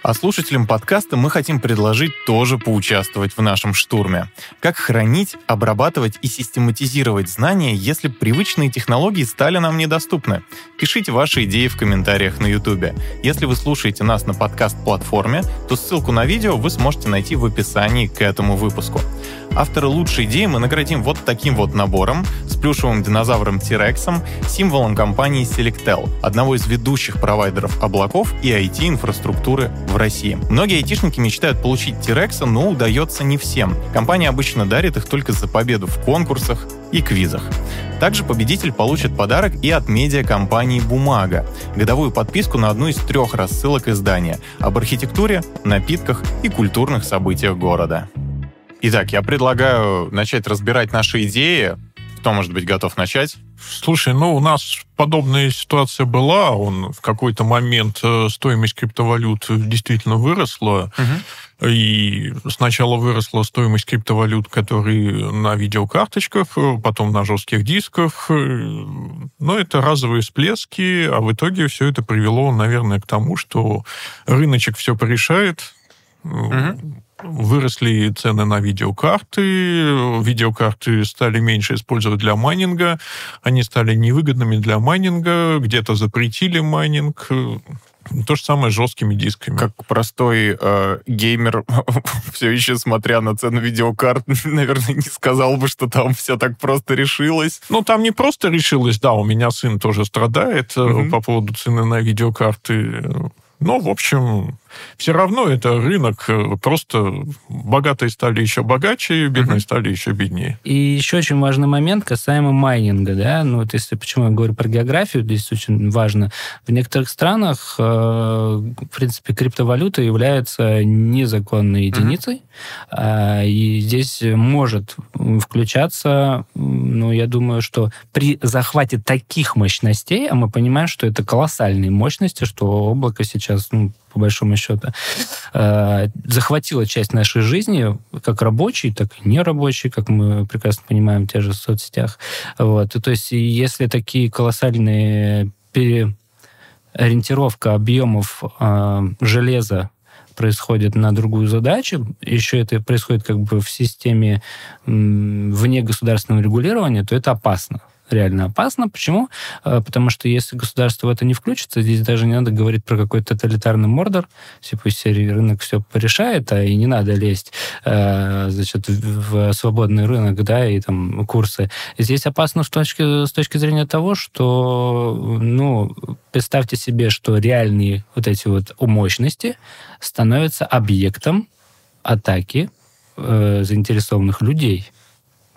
А слушателям подкаста мы хотим предложить тоже поучаствовать в нашем штурме. Как хранить, обрабатывать и систематизировать знания, если привычные технологии стали нам недоступны? Пишите ваши идеи в комментариях на YouTube. Если вы слушаете нас на подкаст-платформе, то ссылку на видео вы сможете найти в описании к этому выпуску. Автора лучшей идеи мы наградим вот таким вот набором с плюшевым динозавром T-Rex, символом компании Selectel, одного из ведущих провайдеров облаков и IT-инфраструктуры России. Многие айтишники мечтают получить T-Rex, но удается не всем. Компания обычно дарит их только за победу в конкурсах и квизах. Также победитель получит подарок и от медиакомпании «Бумага» — годовую подписку на одну из трех рассылок издания об архитектуре, напитках и культурных событиях города. Итак, я предлагаю начать разбирать наши идеи. Кто, может быть, готов начать? Слушай, ну, у нас подобная ситуация была. Он в какой-то момент э, стоимость криптовалют действительно выросла. И сначала выросла стоимость криптовалют, которые на видеокарточках, э, потом на жестких дисках. Э, Но это разовые всплески, а в итоге все это привело, наверное, к тому, что рыночек все порешает. Мгм. Выросли цены на видеокарты, видеокарты стали меньше использовать для майнинга, они стали невыгодными для майнинга, где-то запретили майнинг. То же самое с жесткими дисками. Как простой э, геймер, все еще смотря на цену видеокарт, наверное, не сказал бы, что там все так просто решилось. Ну, там не просто решилось, да, у меня сын тоже страдает Мгм. по поводу цены на видеокарты. Но, в общем, все равно это рынок, э, просто богатые стали еще богаче, бедные uh-huh. стали еще беднее. И еще очень важный момент касаемо майнинга, да, ну вот если, почему я говорю про географию, здесь очень важно. В некоторых странах, э, в принципе, криптовалюта является незаконной единицей, uh-huh. и здесь может включаться, ну, я думаю, что при захвате таких мощностей, а мы понимаем, что это колоссальные мощности, что облако сейчас, ну, по большому счету, э, захватило часть нашей жизни, как рабочей, так и нерабочей, как мы прекрасно понимаем в тех же соцсетях. Вот. И, то есть, если такие колоссальные переориентировка объемов э, железа происходит на другую задачу, еще это происходит как бы в системе вне государственного регулирования, то это опасно реально опасно. Почему? Э, потому что если государство в это не включится, здесь даже не надо говорить про какой-то тоталитарный мордор, типа серии рынок все порешает, а и не надо лезть э, значит, в свободный рынок, да, и там курсы. Здесь опасно с точки, с точки зрения того, что, ну, представьте себе, что реальные вот эти вот мощности становятся объектом атаки э, заинтересованных людей.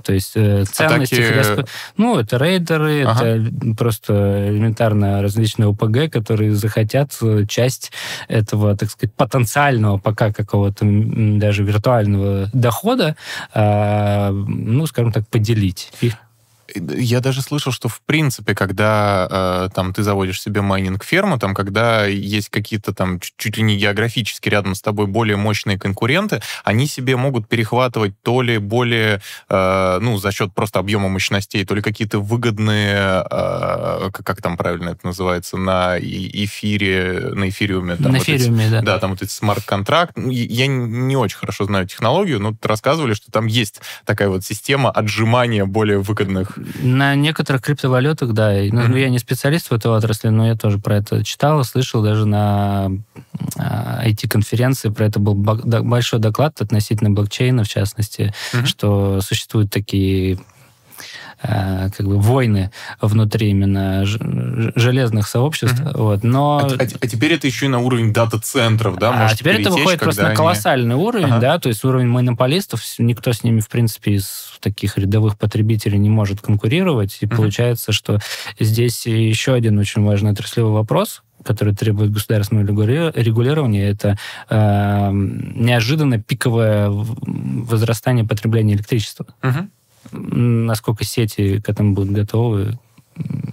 То есть э, ценности... Атаки... Ну, это рейдеры, ага. это просто элементарно различные ОПГ, которые захотят э, часть этого, так сказать, потенциального пока какого-то даже виртуального дохода, э, ну, скажем так, поделить. Их я даже слышал, что в принципе, когда э, там ты заводишь себе майнинг-ферму, там, когда есть какие-то там чуть ли не географически рядом с тобой более мощные конкуренты, они себе могут перехватывать то ли более, э, ну, за счет просто объема мощностей, то ли какие-то выгодные, э, как там правильно это называется, на эфире, на эфириуме. Там, на вот эфириуме, эти, да. Да, там вот эти смарт-контракт. Ну, я не очень хорошо знаю технологию, но рассказывали, что там есть такая вот система отжимания более выгодных на некоторых криптовалютах, да. Ну, mm-hmm. Я не специалист в этой отрасли, но я тоже про это читал, слышал, даже на IT-конференции про это был большой доклад относительно блокчейна, в частности, mm-hmm. что существуют такие Э, как бы войны внутри именно железных сообществ. Mm-hmm. Вот, но... А, а, а теперь это еще и на уровень дата-центров, да? А теперь это выходит просто на колоссальный уровень, ага. да, то есть уровень монополистов, никто с ними, в принципе, из таких рядовых потребителей не может конкурировать, и mm-hmm. получается, что здесь еще один очень важный отраслевой вопрос, который требует государственного регулирования, это э, неожиданно пиковое возрастание потребления электричества. Угу. Насколько сети к этому будут готовы,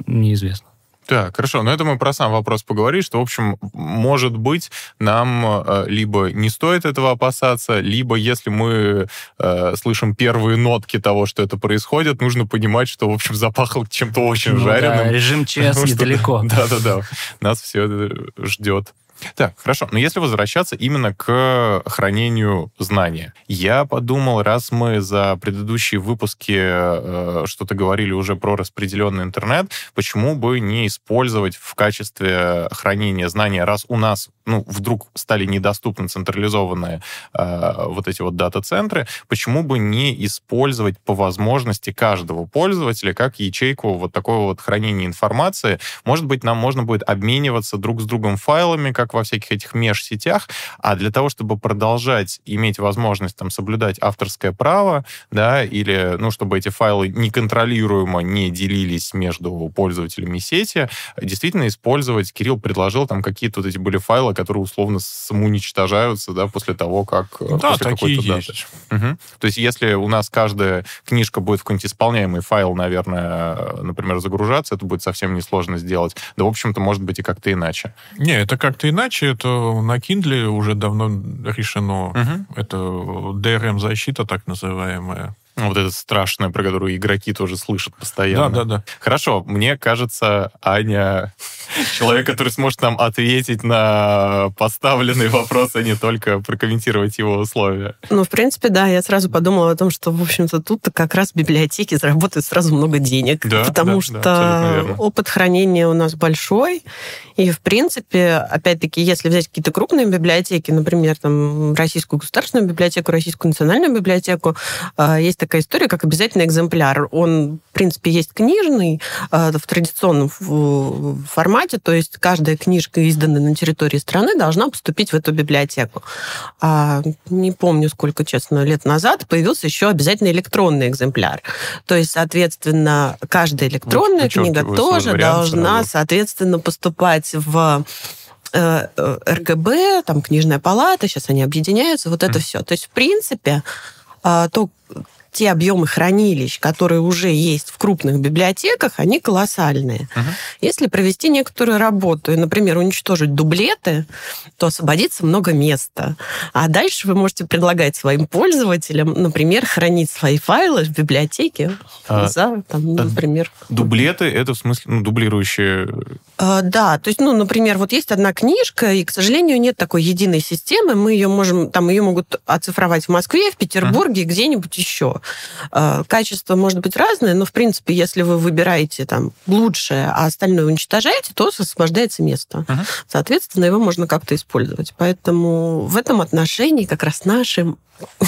неизвестно. Так, хорошо. Но это мы про сам вопрос поговорили, что, в общем, может быть, нам э, либо не стоит этого опасаться, либо если мы э, слышим первые нотки того, что это происходит, нужно понимать, что, в общем, запахло чем-то очень ну, жареным. Да, режим ЧС недалеко. Да-да-да. Нас все ждет. Так, хорошо. Но если возвращаться именно к хранению знания, я подумал, раз мы за предыдущие выпуски э, что-то говорили уже про распределенный интернет, почему бы не использовать в качестве хранения знания, раз у нас ну, вдруг стали недоступны централизованные э, вот эти вот дата-центры, почему бы не использовать по возможности каждого пользователя как ячейку вот такого вот хранения информации? Может быть, нам можно будет обмениваться друг с другом файлами, как во всяких этих межсетях, а для того, чтобы продолжать иметь возможность там соблюдать авторское право, да, или, ну, чтобы эти файлы неконтролируемо не делились между пользователями сети, действительно использовать, Кирилл предложил там какие-то вот эти были файлы, которые условно самоуничтожаются, да, после того, как... Э, да, после такие есть. Угу. То есть если у нас каждая книжка будет в какой-нибудь исполняемый файл, наверное, э, например, загружаться, это будет совсем несложно сделать. Да, в общем-то, может быть и как-то иначе. Не, это как-то иначе. Это на Kindle уже давно решено. Угу. Это DRM-защита, так называемая. Вот эта страшная, про которую игроки тоже слышат постоянно. Да, да, да. Хорошо, мне кажется, Аня человек, который сможет нам ответить на поставленный вопрос, а не только прокомментировать его условия. Ну, в принципе, да, я сразу подумала о том, что, в общем-то, тут как раз библиотеки заработают сразу много денег, да, потому да, что да, опыт хранения у нас большой, и, в принципе, опять-таки, если взять какие-то крупные библиотеки, например, там, Российскую государственную библиотеку, Российскую национальную библиотеку, а, есть такая история, как обязательный экземпляр. Он, в принципе, есть книжный э, в традиционном формате, то есть каждая книжка, изданная на территории страны, должна поступить в эту библиотеку. А, не помню, сколько, честно, лет назад появился еще обязательно электронный экземпляр. То есть, соответственно, каждая электронная книга тоже должна, сразу. соответственно, поступать в Э, э, РГБ, там книжная палата, сейчас они объединяются, вот это mm. все. То есть, в принципе, а, то, те объемы хранилищ, которые уже есть в крупных библиотеках, они колоссальные. Uh-huh. Если провести некоторую работу и, например, уничтожить дублеты, то освободится много места. А дальше вы можете предлагать своим пользователям, например, хранить свои файлы в библиотеке а, за, там, например... Дублеты — это в смысле ну, дублирующие... А, да, то есть, ну, например, вот есть одна книжка, и, к сожалению, нет такой единой системы, мы ее можем, там ее могут оцифровать в Москве, в Петербурге, uh-huh. где-нибудь еще. Э, качество может быть разное, но, в принципе, если вы выбираете там лучшее, а остальное уничтожаете, то освобождается место. Uh-huh. Соответственно, его можно как-то использовать. Поэтому в этом отношении как раз наши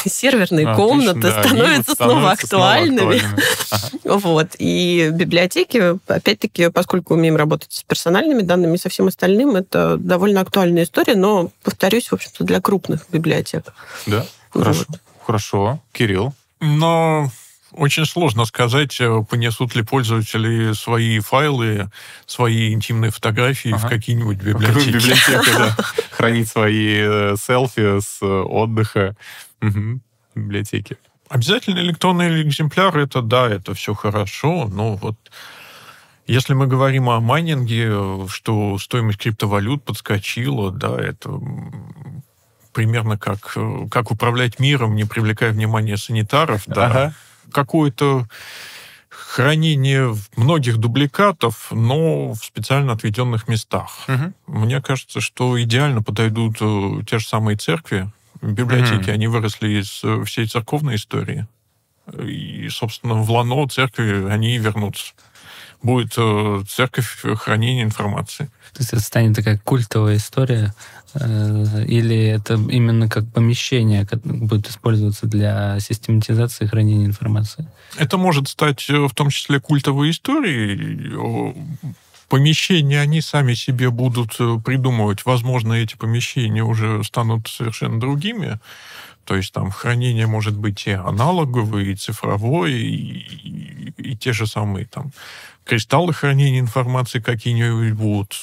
серверные а, комнаты да, становятся, снова актуальными. Снова актуальными. Ага. Вот. И библиотеки, опять-таки, поскольку умеем работать с персональными данными и со всем остальным, это довольно актуальная история, но, повторюсь, в общем-то, для крупных библиотек. Да, вот. хорошо. Хорошо. Кирилл? Но очень сложно сказать, э, понесут ли пользователи свои файлы, свои интимные фотографии ага. в какие-нибудь библиотеки. Библиотеку, да. Хранить свои э, селфи с отдыха в библиотеке. Обязательно электронный экземпляр, это да, это все хорошо, но вот если мы говорим о майнинге, что стоимость криптовалют подскочила, да, это примерно как, э, как управлять миром, не привлекая внимания санитаров, да, ага. какое-то хранение многих дубликатов, но в специально отведенных местах. Угу. Мне кажется, что идеально подойдут э, те же самые церкви, библиотеки, угу. они выросли из э, всей церковной истории. И, собственно, в лано церкви они вернутся. Будет церковь хранения информации. То есть это станет такая культовая история, Э, или это именно как помещение которое будет использоваться для систематизации и хранения информации? Это может стать э, в том числе культовой историей. Помещения они сами себе будут э, придумывать. Возможно, эти помещения уже станут совершенно другими. То есть там хранение может быть и аналоговое, и цифровое, и, и, и те же самые там кристаллы хранения информации какие-нибудь будут.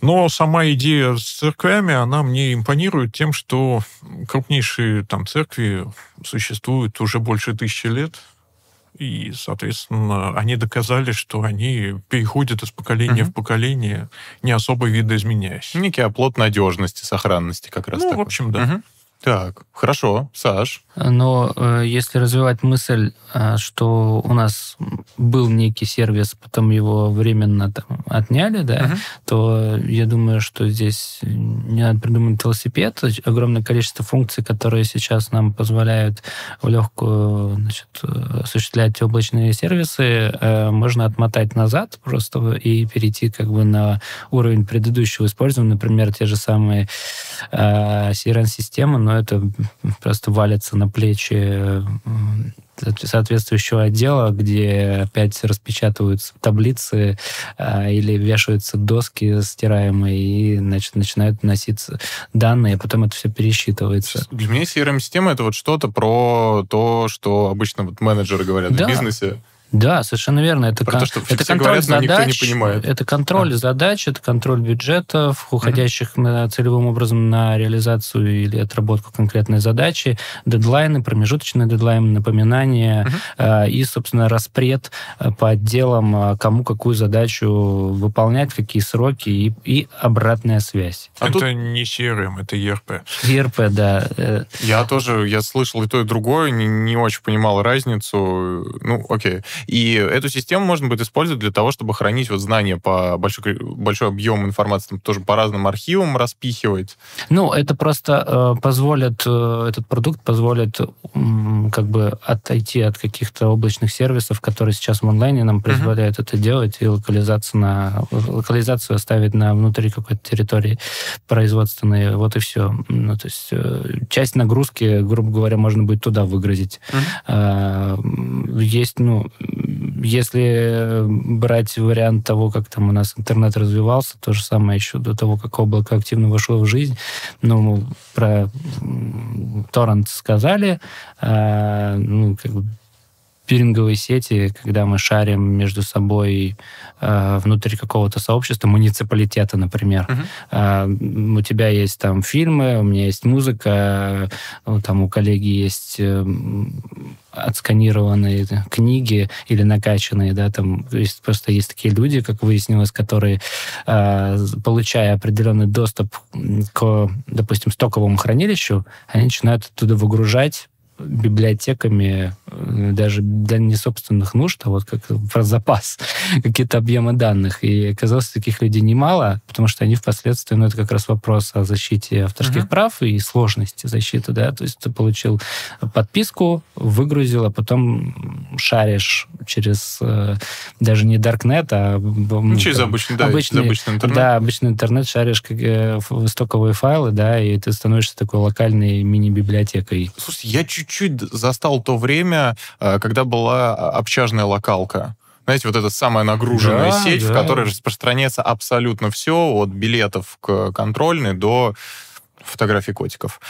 Но сама идея с церквями, она мне импонирует тем, что крупнейшие там церкви существуют уже больше тысячи лет. И, соответственно, они доказали, что они переходят из поколения угу. в поколение, не особо видоизменяясь. Некий оплот надежности, сохранности как раз. Ну, такой. в общем, да. Угу. Так, хорошо. Саш? Но э, если развивать мысль, э, что у нас был некий сервис, потом его временно там, отняли, да, uh-huh. то я думаю, что здесь не надо придумать велосипед. Огромное количество функций, которые сейчас нам позволяют в легкую значит, осуществлять облачные сервисы, э, можно отмотать назад просто и перейти как бы на уровень предыдущего использования, например, те же самые э, CRM-системы, но это просто валится на плечи соответствующего отдела, где опять распечатываются таблицы а, или вешаются доски стираемые, и значит, начинают носиться данные, а потом это все пересчитывается. Для меня CRM-система — это вот что-то про то, что обычно вот менеджеры говорят да. в бизнесе. Да, совершенно верно. Это, Про кон... то, что это контроль говорят, задач, не понимает. это контроль да. задач, это контроль бюджетов, уходящих mm-hmm. на, целевым образом на реализацию или отработку конкретной задачи, дедлайны, промежуточные дедлайны, напоминания mm-hmm. э, и, собственно, распред э, по отделам, э, кому какую задачу выполнять, какие сроки и, и обратная связь. А это тут... не CRM, это ERP. ERP, да. Я тоже, я слышал и то, и другое, не, не очень понимал разницу. Ну, окей. И эту систему можно будет использовать для того, чтобы хранить вот знания по большой, большой объем информации, там, тоже по разным архивам распихивать. Ну, это просто э, позволит, э, этот продукт позволит э, как бы отойти от каких-то облачных сервисов, которые сейчас в онлайне нам позволяют uh-huh. это делать, и локализацию, на, локализацию оставить на внутри какой-то территории производственной. Вот и все. Ну, то есть э, часть нагрузки, грубо говоря, можно будет туда выгрузить. Uh-huh. Э, есть, ну, если брать вариант того, как там у нас интернет развивался, то же самое еще до того, как облако активно вошло в жизнь, ну, про торрент сказали, э, ну, как бы пиринговые сети, когда мы шарим между собой э, внутри какого-то сообщества, муниципалитета, например. Uh-huh. Э, у тебя есть там фильмы, у меня есть музыка, э, там у коллеги есть э, отсканированные книги или накачанные, да, там есть, просто есть такие люди, как выяснилось, которые, э, получая определенный доступ к, допустим, стоковому хранилищу, они начинают оттуда выгружать библиотеками э, даже для не собственных нужд, а вот как про запас, какие-то объемы данных. И оказалось, таких людей немало, потому что они впоследствии, ну, это как раз вопрос о защите авторских uh-huh. прав и сложности защиты, да, то есть ты получил подписку, выгрузил, а потом шаришь через э, даже не Darknet, а... Ну, через обычный, да, обычный, обычный интернет. Да, обычный интернет шаришь как, э, стоковые файлы, да, и ты становишься такой локальной мини-библиотекой. Слушай, я чуть чуть застал то время, э, когда была общажная локалка. Знаете, вот эта самая нагруженная да, сеть, да. в которой распространяется абсолютно все, от билетов к контрольной до фотографий котиков.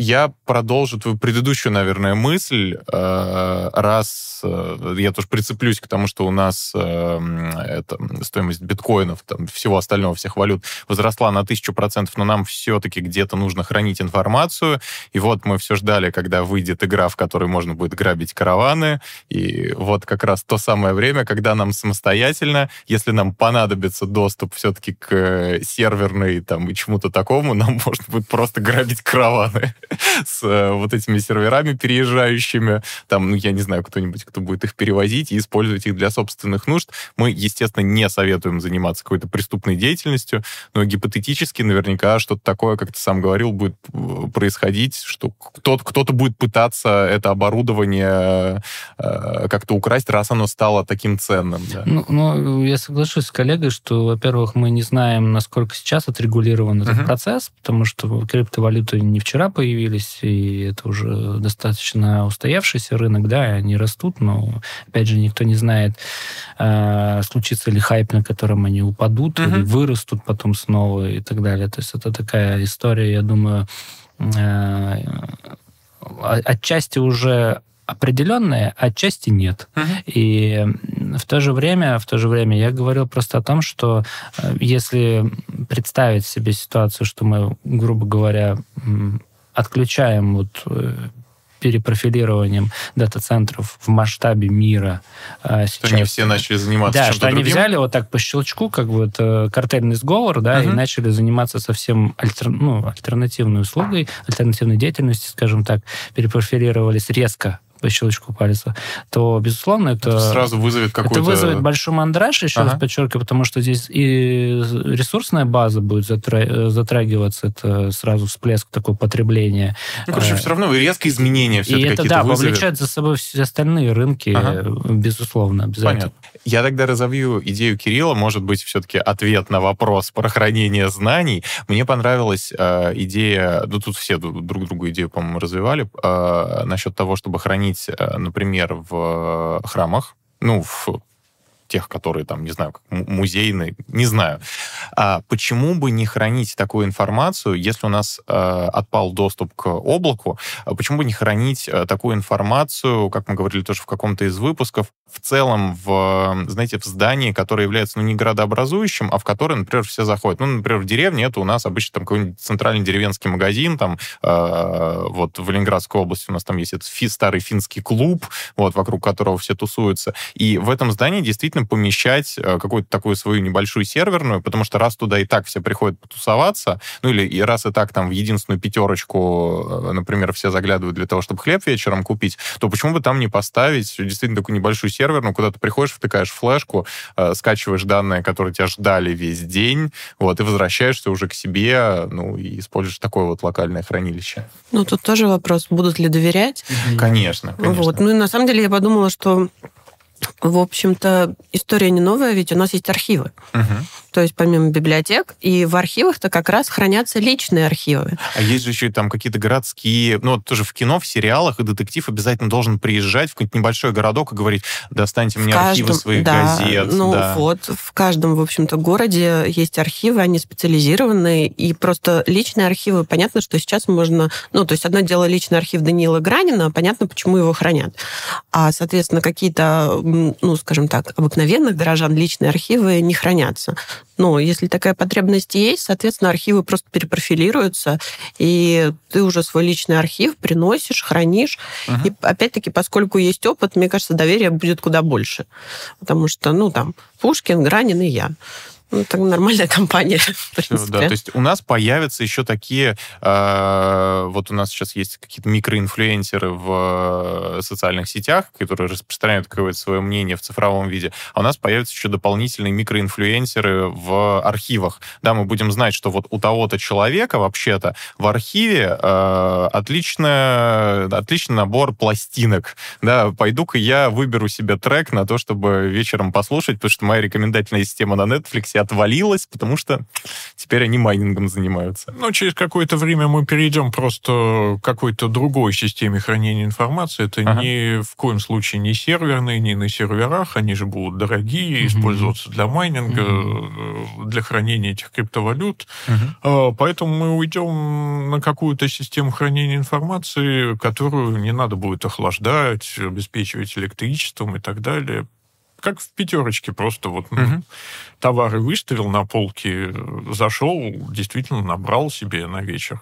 Я продолжу твою предыдущую, наверное, мысль, э, раз э, я тоже прицеплюсь к тому, что у нас э, это, стоимость биткоинов, там, всего остального, всех валют возросла на тысячу процентов, но нам все-таки где-то нужно хранить информацию. И вот мы все ждали, когда выйдет игра, в которой можно будет грабить караваны. И вот как раз то самое время, когда нам самостоятельно, если нам понадобится доступ все-таки к серверной там, и чему-то такому, нам можно будет просто грабить караваны с э, вот этими серверами переезжающими. Там, ну, я не знаю, кто-нибудь, кто будет их перевозить и использовать их для собственных нужд. Мы, естественно, не советуем заниматься какой-то преступной деятельностью, но гипотетически наверняка что-то такое, как ты сам говорил, будет э, происходить, что кто-то, кто-то будет пытаться это оборудование э, как-то украсть, раз оно стало таким ценным. Да. Ну, ну, я соглашусь с коллегой, что, во-первых, мы не знаем, насколько сейчас отрегулирован этот uh-huh. процесс, потому что криптовалюты не вчера появились, появились, и это уже достаточно устоявшийся рынок, да, они растут, но, опять же, никто не знает, э, случится ли хайп, на котором они упадут, uh-huh. или вырастут потом снова и так далее. То есть это такая история, я думаю, э, отчасти уже определенная, отчасти нет. Uh-huh. И в то же время, в то же время я говорил просто о том, что э, если представить себе ситуацию, что мы, грубо говоря, отключаем вот э, перепрофилированием дата-центров в масштабе мира. сейчас. Что они все начали заниматься Да, что они взяли вот так по щелчку, как вот э, картельный сговор, да, uh-huh. и начали заниматься совсем альтер, ну, альтернативной услугой, альтернативной деятельностью, скажем так, перепрофилировались резко по щелчку пальца, то, безусловно, это... это сразу вызовет какой-то... Это вызовет большой мандраж, еще ага. раз подчеркиваю, потому что здесь и ресурсная база будет затрагиваться, это сразу всплеск такого потребления. Ну, короче, все равно резкие изменения все-таки И это, да, вызовет. повлечет за собой все остальные рынки, ага. безусловно, обязательно. Понятно. Я тогда разовью идею Кирилла, может быть, все-таки ответ на вопрос про хранение знаний. Мне понравилась э, идея, ну тут все друг другу идею, по-моему, развивали, э, насчет того, чтобы хранить хранить, э, например, в храмах, ну, в тех, которые там, не знаю, музейные, не знаю. А почему бы не хранить такую информацию, если у нас э, отпал доступ к облаку, а почему бы не хранить э, такую информацию, как мы говорили тоже в каком-то из выпусков, в целом в, знаете, в здании, которое является, ну, не градообразующим, а в которое, например, все заходят. Ну, например, в деревне это у нас обычно там какой-нибудь центральный деревенский магазин, там, э, вот в Ленинградской области у нас там есть этот фи, старый финский клуб, вот, вокруг которого все тусуются. И в этом здании действительно действительно помещать э, какую-то такую свою небольшую серверную, потому что раз туда и так все приходят потусоваться, ну или и раз и так там в единственную пятерочку, например, все заглядывают для того, чтобы хлеб вечером купить, то почему бы там не поставить действительно такую небольшую серверную, куда ты приходишь, втыкаешь флешку, скачиваешь данные, которые тебя ждали весь день, вот, и возвращаешься уже к себе, ну, и используешь такое вот локальное хранилище. Ну, тут тоже вопрос, будут ли доверять. Конечно, конечно. Вот. Ну, и на самом деле я подумала, что в общем-то, история не новая, ведь у нас есть архивы. Угу. То есть помимо библиотек, и в архивах-то как раз хранятся личные архивы. А есть же еще и там какие-то городские... Ну, вот тоже в кино, в сериалах, и детектив обязательно должен приезжать в какой-нибудь небольшой городок и говорить, достаньте мне каждом, архивы своих да, газет. Ну, да. вот, в каждом, в общем-то, городе есть архивы, они специализированные, и просто личные архивы, понятно, что сейчас можно... Ну, то есть одно дело личный архив Даниила Гранина, понятно, почему его хранят. А, соответственно, какие-то ну, скажем так, обыкновенных горожан личные архивы не хранятся. Но если такая потребность есть, соответственно, архивы просто перепрофилируются, и ты уже свой личный архив приносишь, хранишь. Uh-huh. И опять-таки, поскольку есть опыт, мне кажется, доверия будет куда больше. Потому что, ну, там, Пушкин, Гранин и я. Ну, это нормальная компания, в принципе. Да, то есть у нас появятся еще такие... Э, вот у нас сейчас есть какие-то микроинфлюенсеры в социальных сетях, которые распространяют какое-то свое мнение в цифровом виде, а у нас появятся еще дополнительные микроинфлюенсеры в архивах. Да, мы будем знать, что вот у того-то человека вообще-то в архиве э, отлично, отличный набор пластинок. Да, пойду-ка я выберу себе трек на то, чтобы вечером послушать, потому что моя рекомендательная система на Netflix отвалилась, потому что теперь они майнингом занимаются. Ну, через какое-то время мы перейдем просто к какой-то другой системе хранения информации. Это ага. ни в коем случае не серверные, не на серверах. Они же будут дорогие, mm-hmm. использоваться для майнинга, mm-hmm. для хранения этих криптовалют. Mm-hmm. Поэтому мы уйдем на какую-то систему хранения информации, которую не надо будет охлаждать, обеспечивать электричеством и так далее как в пятерочке, просто вот угу. товары выставил на полке, зашел, действительно набрал себе на вечер.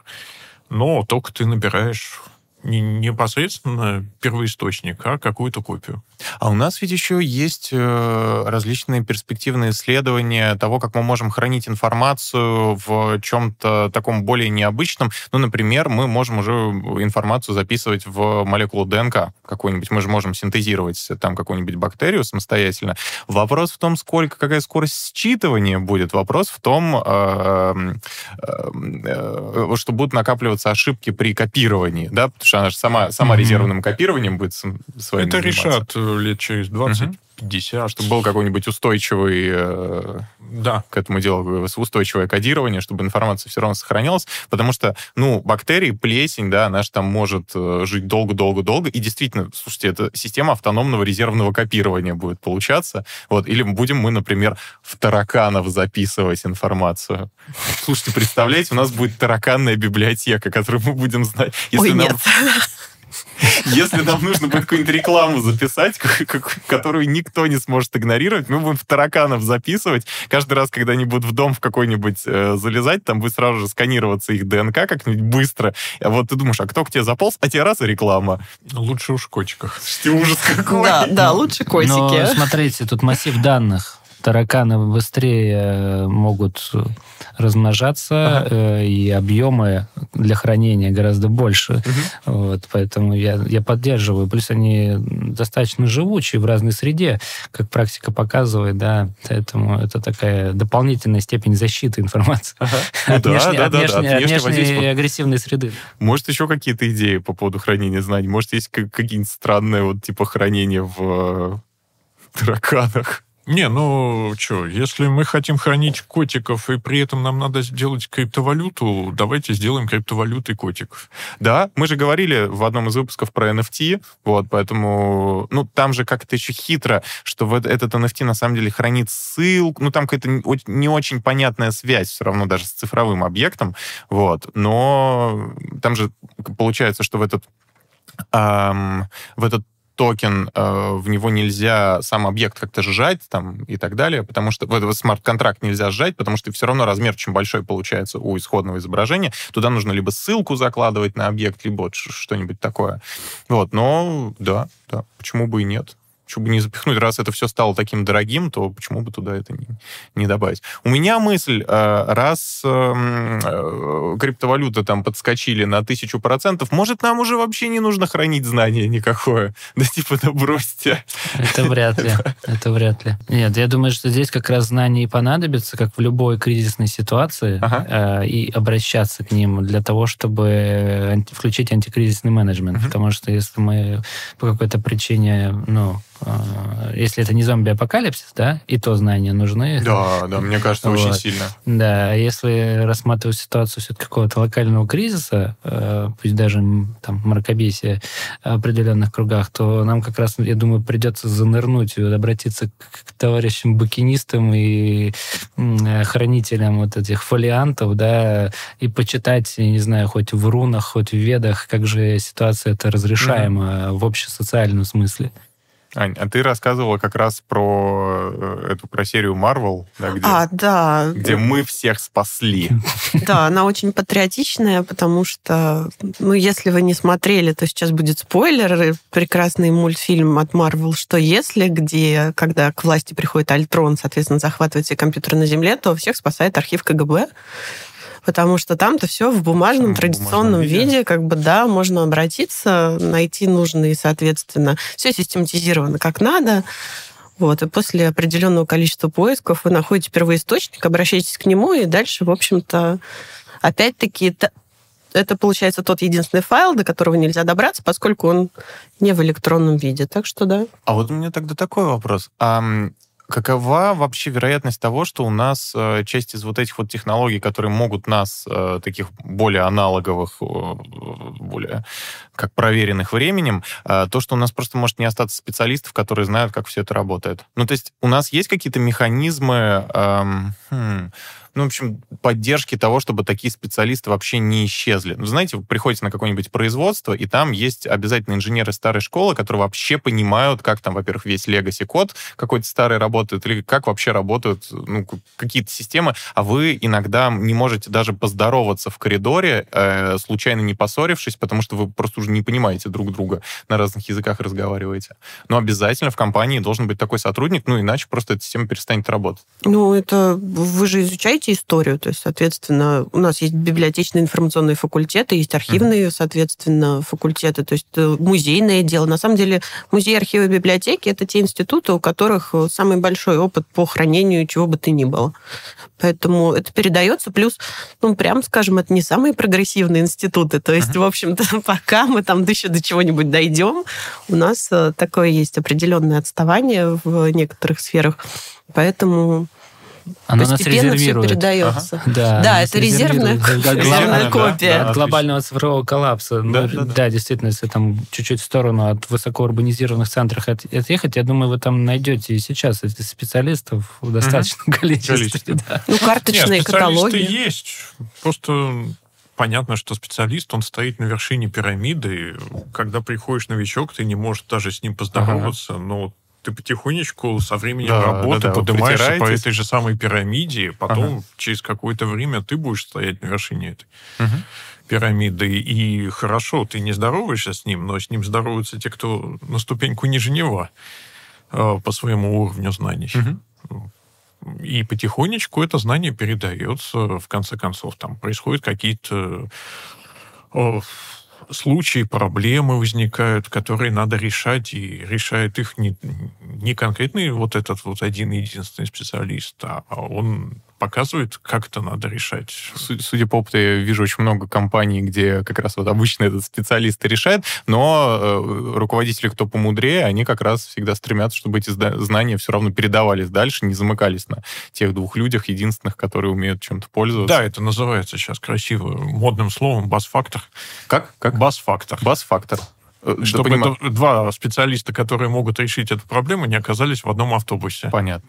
Но только ты набираешь не непосредственно первоисточник, а какую-то копию. А у нас ведь еще есть э, различные перспективные исследования того, как мы можем хранить информацию в чем-то таком более необычном. Ну, например, мы можем уже информацию записывать в молекулу ДНК какой-нибудь. Мы же можем синтезировать там какую-нибудь бактерию самостоятельно. Вопрос в том, сколько, какая скорость считывания будет. Вопрос в том, э, э, что будут накапливаться ошибки при копировании, да, потому что она же сама, сама mm-hmm. резервным копированием будет своим Это заниматься. решат э, лет через 20 угу. 50. Чтобы был какой-нибудь устойчивый э, да. к этому делу устойчивое кодирование, чтобы информация все равно сохранялась. Потому что, ну, бактерии, плесень, да, она же там может э, жить долго-долго-долго. И действительно, слушайте, это система автономного резервного копирования будет получаться. Вот. Или будем мы, например, в тараканов записывать информацию. Слушайте, представляете, у нас будет тараканная библиотека, которую мы будем знать. Если Ой, нам... нет. Если нам нужно будет какую-нибудь рекламу записать, которую никто не сможет игнорировать, мы будем в тараканов записывать. Каждый раз, когда они будут в дом в какой-нибудь э, залезать, там будет сразу же сканироваться их ДНК как-нибудь быстро. А вот ты думаешь, а кто к тебе заполз? А тебе раз и реклама. Лучше уж котиках. Ужас какой. Да, да, лучше котики. Но смотрите, тут массив данных тараканы быстрее э, могут размножаться, ага. э, и объемы для хранения гораздо больше. Угу. Вот, поэтому я, я поддерживаю. Плюс они достаточно живучие в разной среде, как практика показывает, да, поэтому это такая дополнительная степень защиты информации ага. ну, от, да, внешней, да, от, да, внешней, от внешней агрессивной среды. Может, еще какие-то идеи по поводу хранения знаний? Может, есть какие-нибудь странные вот типа хранения в э, тараканах? Не, ну что, если мы хотим хранить котиков, и при этом нам надо сделать криптовалюту, давайте сделаем криптовалютой котиков. Да, мы же говорили в одном из выпусков про NFT, вот, поэтому, ну, там же как-то еще хитро, что вот этот NFT на самом деле хранит ссылку, ну, там какая-то не очень понятная связь все равно даже с цифровым объектом, вот, но там же получается, что в этот эм, в этот токен, э, в него нельзя сам объект как-то сжать там и так далее, потому что в этот смарт-контракт нельзя сжать, потому что все равно размер очень большой получается у исходного изображения. Туда нужно либо ссылку закладывать на объект, либо что-нибудь такое. Вот, но да, да, почему бы и нет. Чтобы не запихнуть, раз это все стало таким дорогим, то почему бы туда это не, не добавить? У меня мысль, э, раз эм, э, криптовалюты там подскочили на тысячу процентов, может, нам уже вообще не нужно хранить знания никакое? Да типа, да бросьте. Это вряд ли. Это вряд ли. Нет, я думаю, что здесь как раз знания и понадобятся, как в любой кризисной ситуации, ага. э, и обращаться к ним для того, чтобы включить антикризисный менеджмент. Угу. Потому что если мы по какой-то причине, ну, если это не зомби-апокалипсис, да, и то знания нужны. Да, да, мне кажется, вот. очень сильно. Да, а если рассматривать ситуацию все-таки какого-то локального кризиса, э, пусть даже там мракобесия в определенных кругах, то нам как раз, я думаю, придется занырнуть обратиться к товарищам букинистам и хранителям вот этих фолиантов, да, и почитать, я не знаю, хоть в рунах, хоть в ведах, как же ситуация это разрешаема mm-hmm. в общесоциальном смысле. Ань, а ты рассказывала как раз про э, эту про серию Marvel, да, где, а, да. где мы всех спасли. Да, она очень патриотичная, потому что, ну, если вы не смотрели, то сейчас будет спойлер. Прекрасный мультфильм от Marvel «Что если?», где, когда к власти приходит Альтрон, соответственно, захватывает все компьютеры на Земле, то всех спасает архив КГБ потому что там-то все в бумажном, в традиционном виде. виде, как бы, да, можно обратиться, найти нужные, соответственно, все систематизировано как надо. Вот, и после определенного количества поисков вы находите первоисточник, обращаетесь к нему, и дальше, в общем-то, опять-таки, это получается тот единственный файл, до которого нельзя добраться, поскольку он не в электронном виде. Так что да. А вот у меня тогда такой вопрос. А Какова вообще вероятность того, что у нас э, часть из вот этих вот технологий, которые могут нас, э, таких более аналоговых, э, более как проверенных временем, то, что у нас просто может не остаться специалистов, которые знают, как все это работает? Ну, то есть у нас есть какие-то механизмы... Эм, хм, ну, в общем, поддержки того, чтобы такие специалисты вообще не исчезли. Ну, знаете, вы приходите на какое-нибудь производство, и там есть обязательно инженеры старой школы, которые вообще понимают, как там, во-первых, весь legacy код какой-то старый работает, или как вообще работают ну, какие-то системы, а вы иногда не можете даже поздороваться в коридоре, э, случайно не поссорившись, потому что вы просто уже не понимаете друг друга, на разных языках разговариваете. Но обязательно в компании должен быть такой сотрудник, ну, иначе просто эта система перестанет работать. Ну, это вы же изучаете изучаете историю, то есть, соответственно, у нас есть библиотечные информационные факультеты, есть архивные, соответственно, факультеты, то есть э, музейное дело. На самом деле музей, архивы, библиотеки — это те институты, у которых самый большой опыт по хранению чего бы то ни было. Поэтому это передается. Плюс, ну, прям скажем, это не самые прогрессивные институты. То есть, uh-huh. в общем-то, пока мы там еще до чего-нибудь дойдем, у нас э, такое есть определенное отставание в некоторых сферах. Поэтому оно постепенно нас все передается. Ага. Да, да это резервная, резервная копия. От глобального цифрового коллапса. Да, ну, да, да. да, действительно, если там чуть-чуть в сторону от высокоурбанизированных центров отъехать, я думаю, вы там найдете и сейчас этих специалистов в достаточном угу. количестве. количестве. Да. Ну, карточные Нет, каталоги. есть. Просто понятно, что специалист, он стоит на вершине пирамиды. Когда приходишь новичок, ты не можешь даже с ним поздороваться, ага. но ты потихонечку со временем да, работы да, да, поднимаешься по этой же самой пирамиде, потом ага. через какое-то время ты будешь стоять на вершине этой угу. пирамиды. И хорошо, ты не здороваешься с ним, но с ним здороваются те, кто на ступеньку ниже него э, по своему уровню знаний. Угу. И потихонечку это знание передается, в конце концов, там происходят какие-то случаи, проблемы возникают, которые надо решать, и решает их не, не конкретный вот этот вот один единственный специалист, а он показывает, как это надо решать. Судя по опыту, я вижу очень много компаний, где как раз вот обычно этот специалист решает, но э, руководители, кто помудрее, они как раз всегда стремятся, чтобы эти знания все равно передавались дальше, не замыкались на тех двух людях, единственных, которые умеют чем-то пользоваться. Да, это называется сейчас красиво, модным словом, бас-фактор. Как? Как? Бас-фактор. Бас-фактор. Э, чтобы это, два специалиста, которые могут решить эту проблему, не оказались в одном автобусе. Понятно.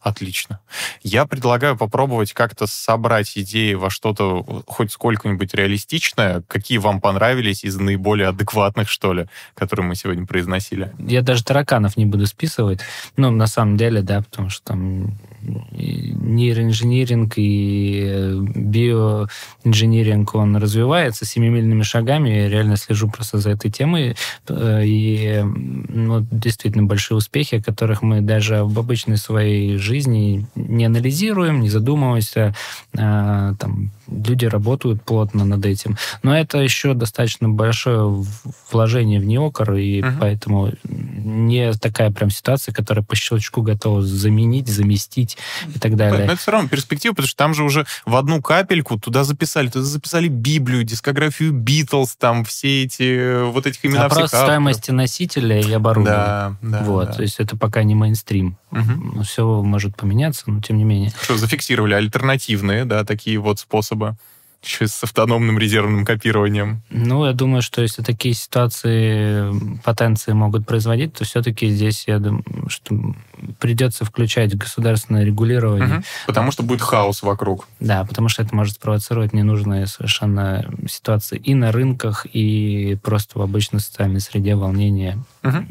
Отлично. Я предлагаю попробовать как-то собрать идеи во что-то хоть сколько-нибудь реалистичное. Какие вам понравились из наиболее адекватных, что ли, которые мы сегодня произносили? Я даже тараканов не буду списывать. Ну, на самом деле, да, потому что там нейроинжиниринг и э, биоинжиниринг, он развивается семимильными шагами. Я реально слежу просто за этой темой. Э, и ну, действительно большие успехи, о которых мы даже в обычной своей жизни не анализируем, не задумываемся. А, там, люди работают плотно над этим. Но это еще достаточно большое вложение в неокор, и угу. поэтому не такая прям ситуация, которая по щелчку готова заменить, заместить и так далее. Но это все равно перспектива, потому что там же уже в одну капельку туда записали, туда записали Библию, дискографию Битлз, там все эти, вот этих имена Вопрос всех стоимости носителя и оборудования. Да, да. Вот, да. то есть это пока не мейнстрим. Угу. Все может поменяться, но тем не менее. Что, зафиксировали альтернативные, да, такие вот способы еще с автономным резервным копированием. Ну, я думаю, что если такие ситуации, потенции могут производить, то все-таки здесь, я думаю, что придется включать государственное регулирование. Угу, потому что будет хаос вокруг. Да, потому что это может спровоцировать ненужные совершенно ситуации и на рынках, и просто в обычной социальной среде волнения. Угу.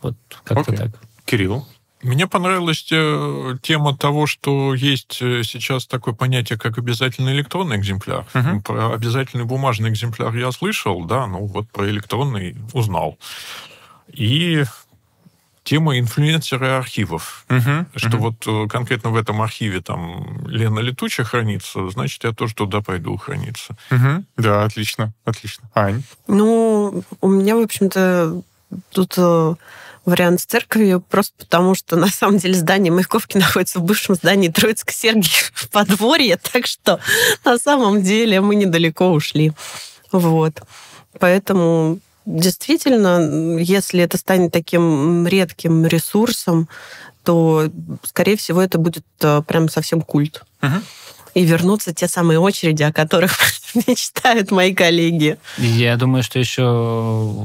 Вот как-то так. Кирилл? Мне понравилась э, тема того, что есть э, сейчас такое понятие, как обязательный электронный экземпляр. Uh-huh. Про обязательный бумажный экземпляр я слышал, да, ну вот про электронный узнал. И тема инфлюенсеры архивов. Uh-huh. Что uh-huh. вот э, конкретно в этом архиве там Лена Летучая хранится, значит, я тоже туда пойду храниться. Uh-huh. Да, отлично, отлично. Ань? Ну, у меня, в общем-то, тут вариант с церковью, просто потому что, на самом деле, здание Маяковки находится в бывшем здании Троицко-Сергиев подворье, так что на самом деле мы недалеко ушли. Вот. Поэтому действительно, если это станет таким редким ресурсом, то, скорее всего, это будет э, прям совсем культ. Угу и вернутся те самые очереди, о которых мечтают мои коллеги. Я думаю, что еще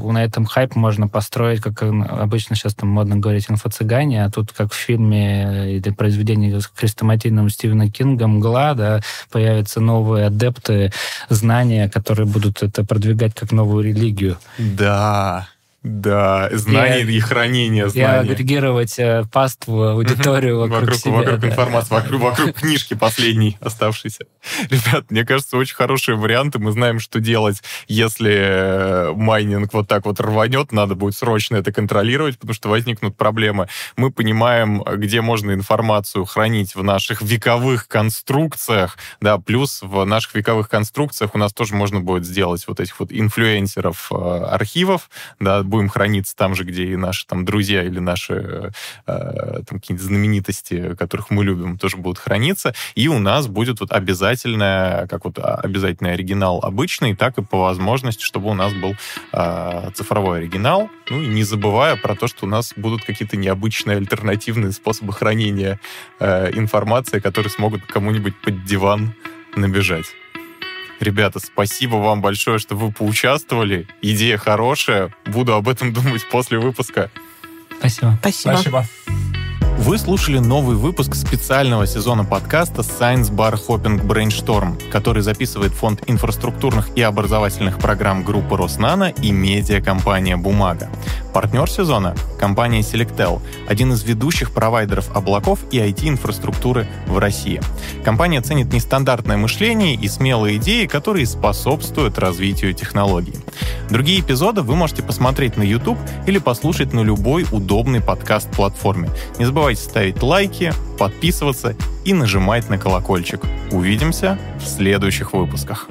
на этом хайп можно построить, как обычно сейчас там модно говорить, инфо-цыгане, а тут как в фильме или произведении с хрестоматийным Стивена Кинга «Мгла», да, появятся новые адепты знания, которые будут это продвигать как новую религию. Да, да, знания и, и хранение знаний. И агрегировать э, паству, аудиторию вокруг, вокруг себя. Вокруг да. информации, вокруг, вокруг книжки последней оставшейся. Ребят, мне кажется, очень хорошие варианты. Мы знаем, что делать, если э, майнинг вот так вот рванет. Надо будет срочно это контролировать, потому что возникнут проблемы. Мы понимаем, где можно информацию хранить в наших вековых конструкциях. Да, плюс в наших вековых конструкциях у нас тоже можно будет сделать вот этих вот инфлюенсеров э, архивов, да, будем храниться там же, где и наши там друзья или наши э, там какие-нибудь знаменитости, которых мы любим, тоже будут храниться. И у нас будет вот обязательное, как вот а, обязательный оригинал обычный, так и по возможности, чтобы у нас был э, цифровой оригинал. Ну и не забывая про то, что у нас будут какие-то необычные альтернативные способы хранения э, информации, которые смогут кому-нибудь под диван набежать. Ребята, спасибо вам большое, что вы поучаствовали. Идея хорошая. Буду об этом думать после выпуска. Спасибо. Спасибо. Спасибо. Вы слушали новый выпуск специального сезона подкаста Science Bar Hopping Brainstorm, который записывает фонд инфраструктурных и образовательных программ группы Роснана и медиакомпания «Бумага». Партнер сезона — компания Selectel, один из ведущих провайдеров облаков и IT-инфраструктуры в России. Компания ценит нестандартное мышление и смелые идеи, которые способствуют развитию технологий. Другие эпизоды вы можете посмотреть на YouTube или послушать на любой удобной подкаст-платформе. Не забывайте ставить лайки, подписываться и нажимать на колокольчик. Увидимся в следующих выпусках.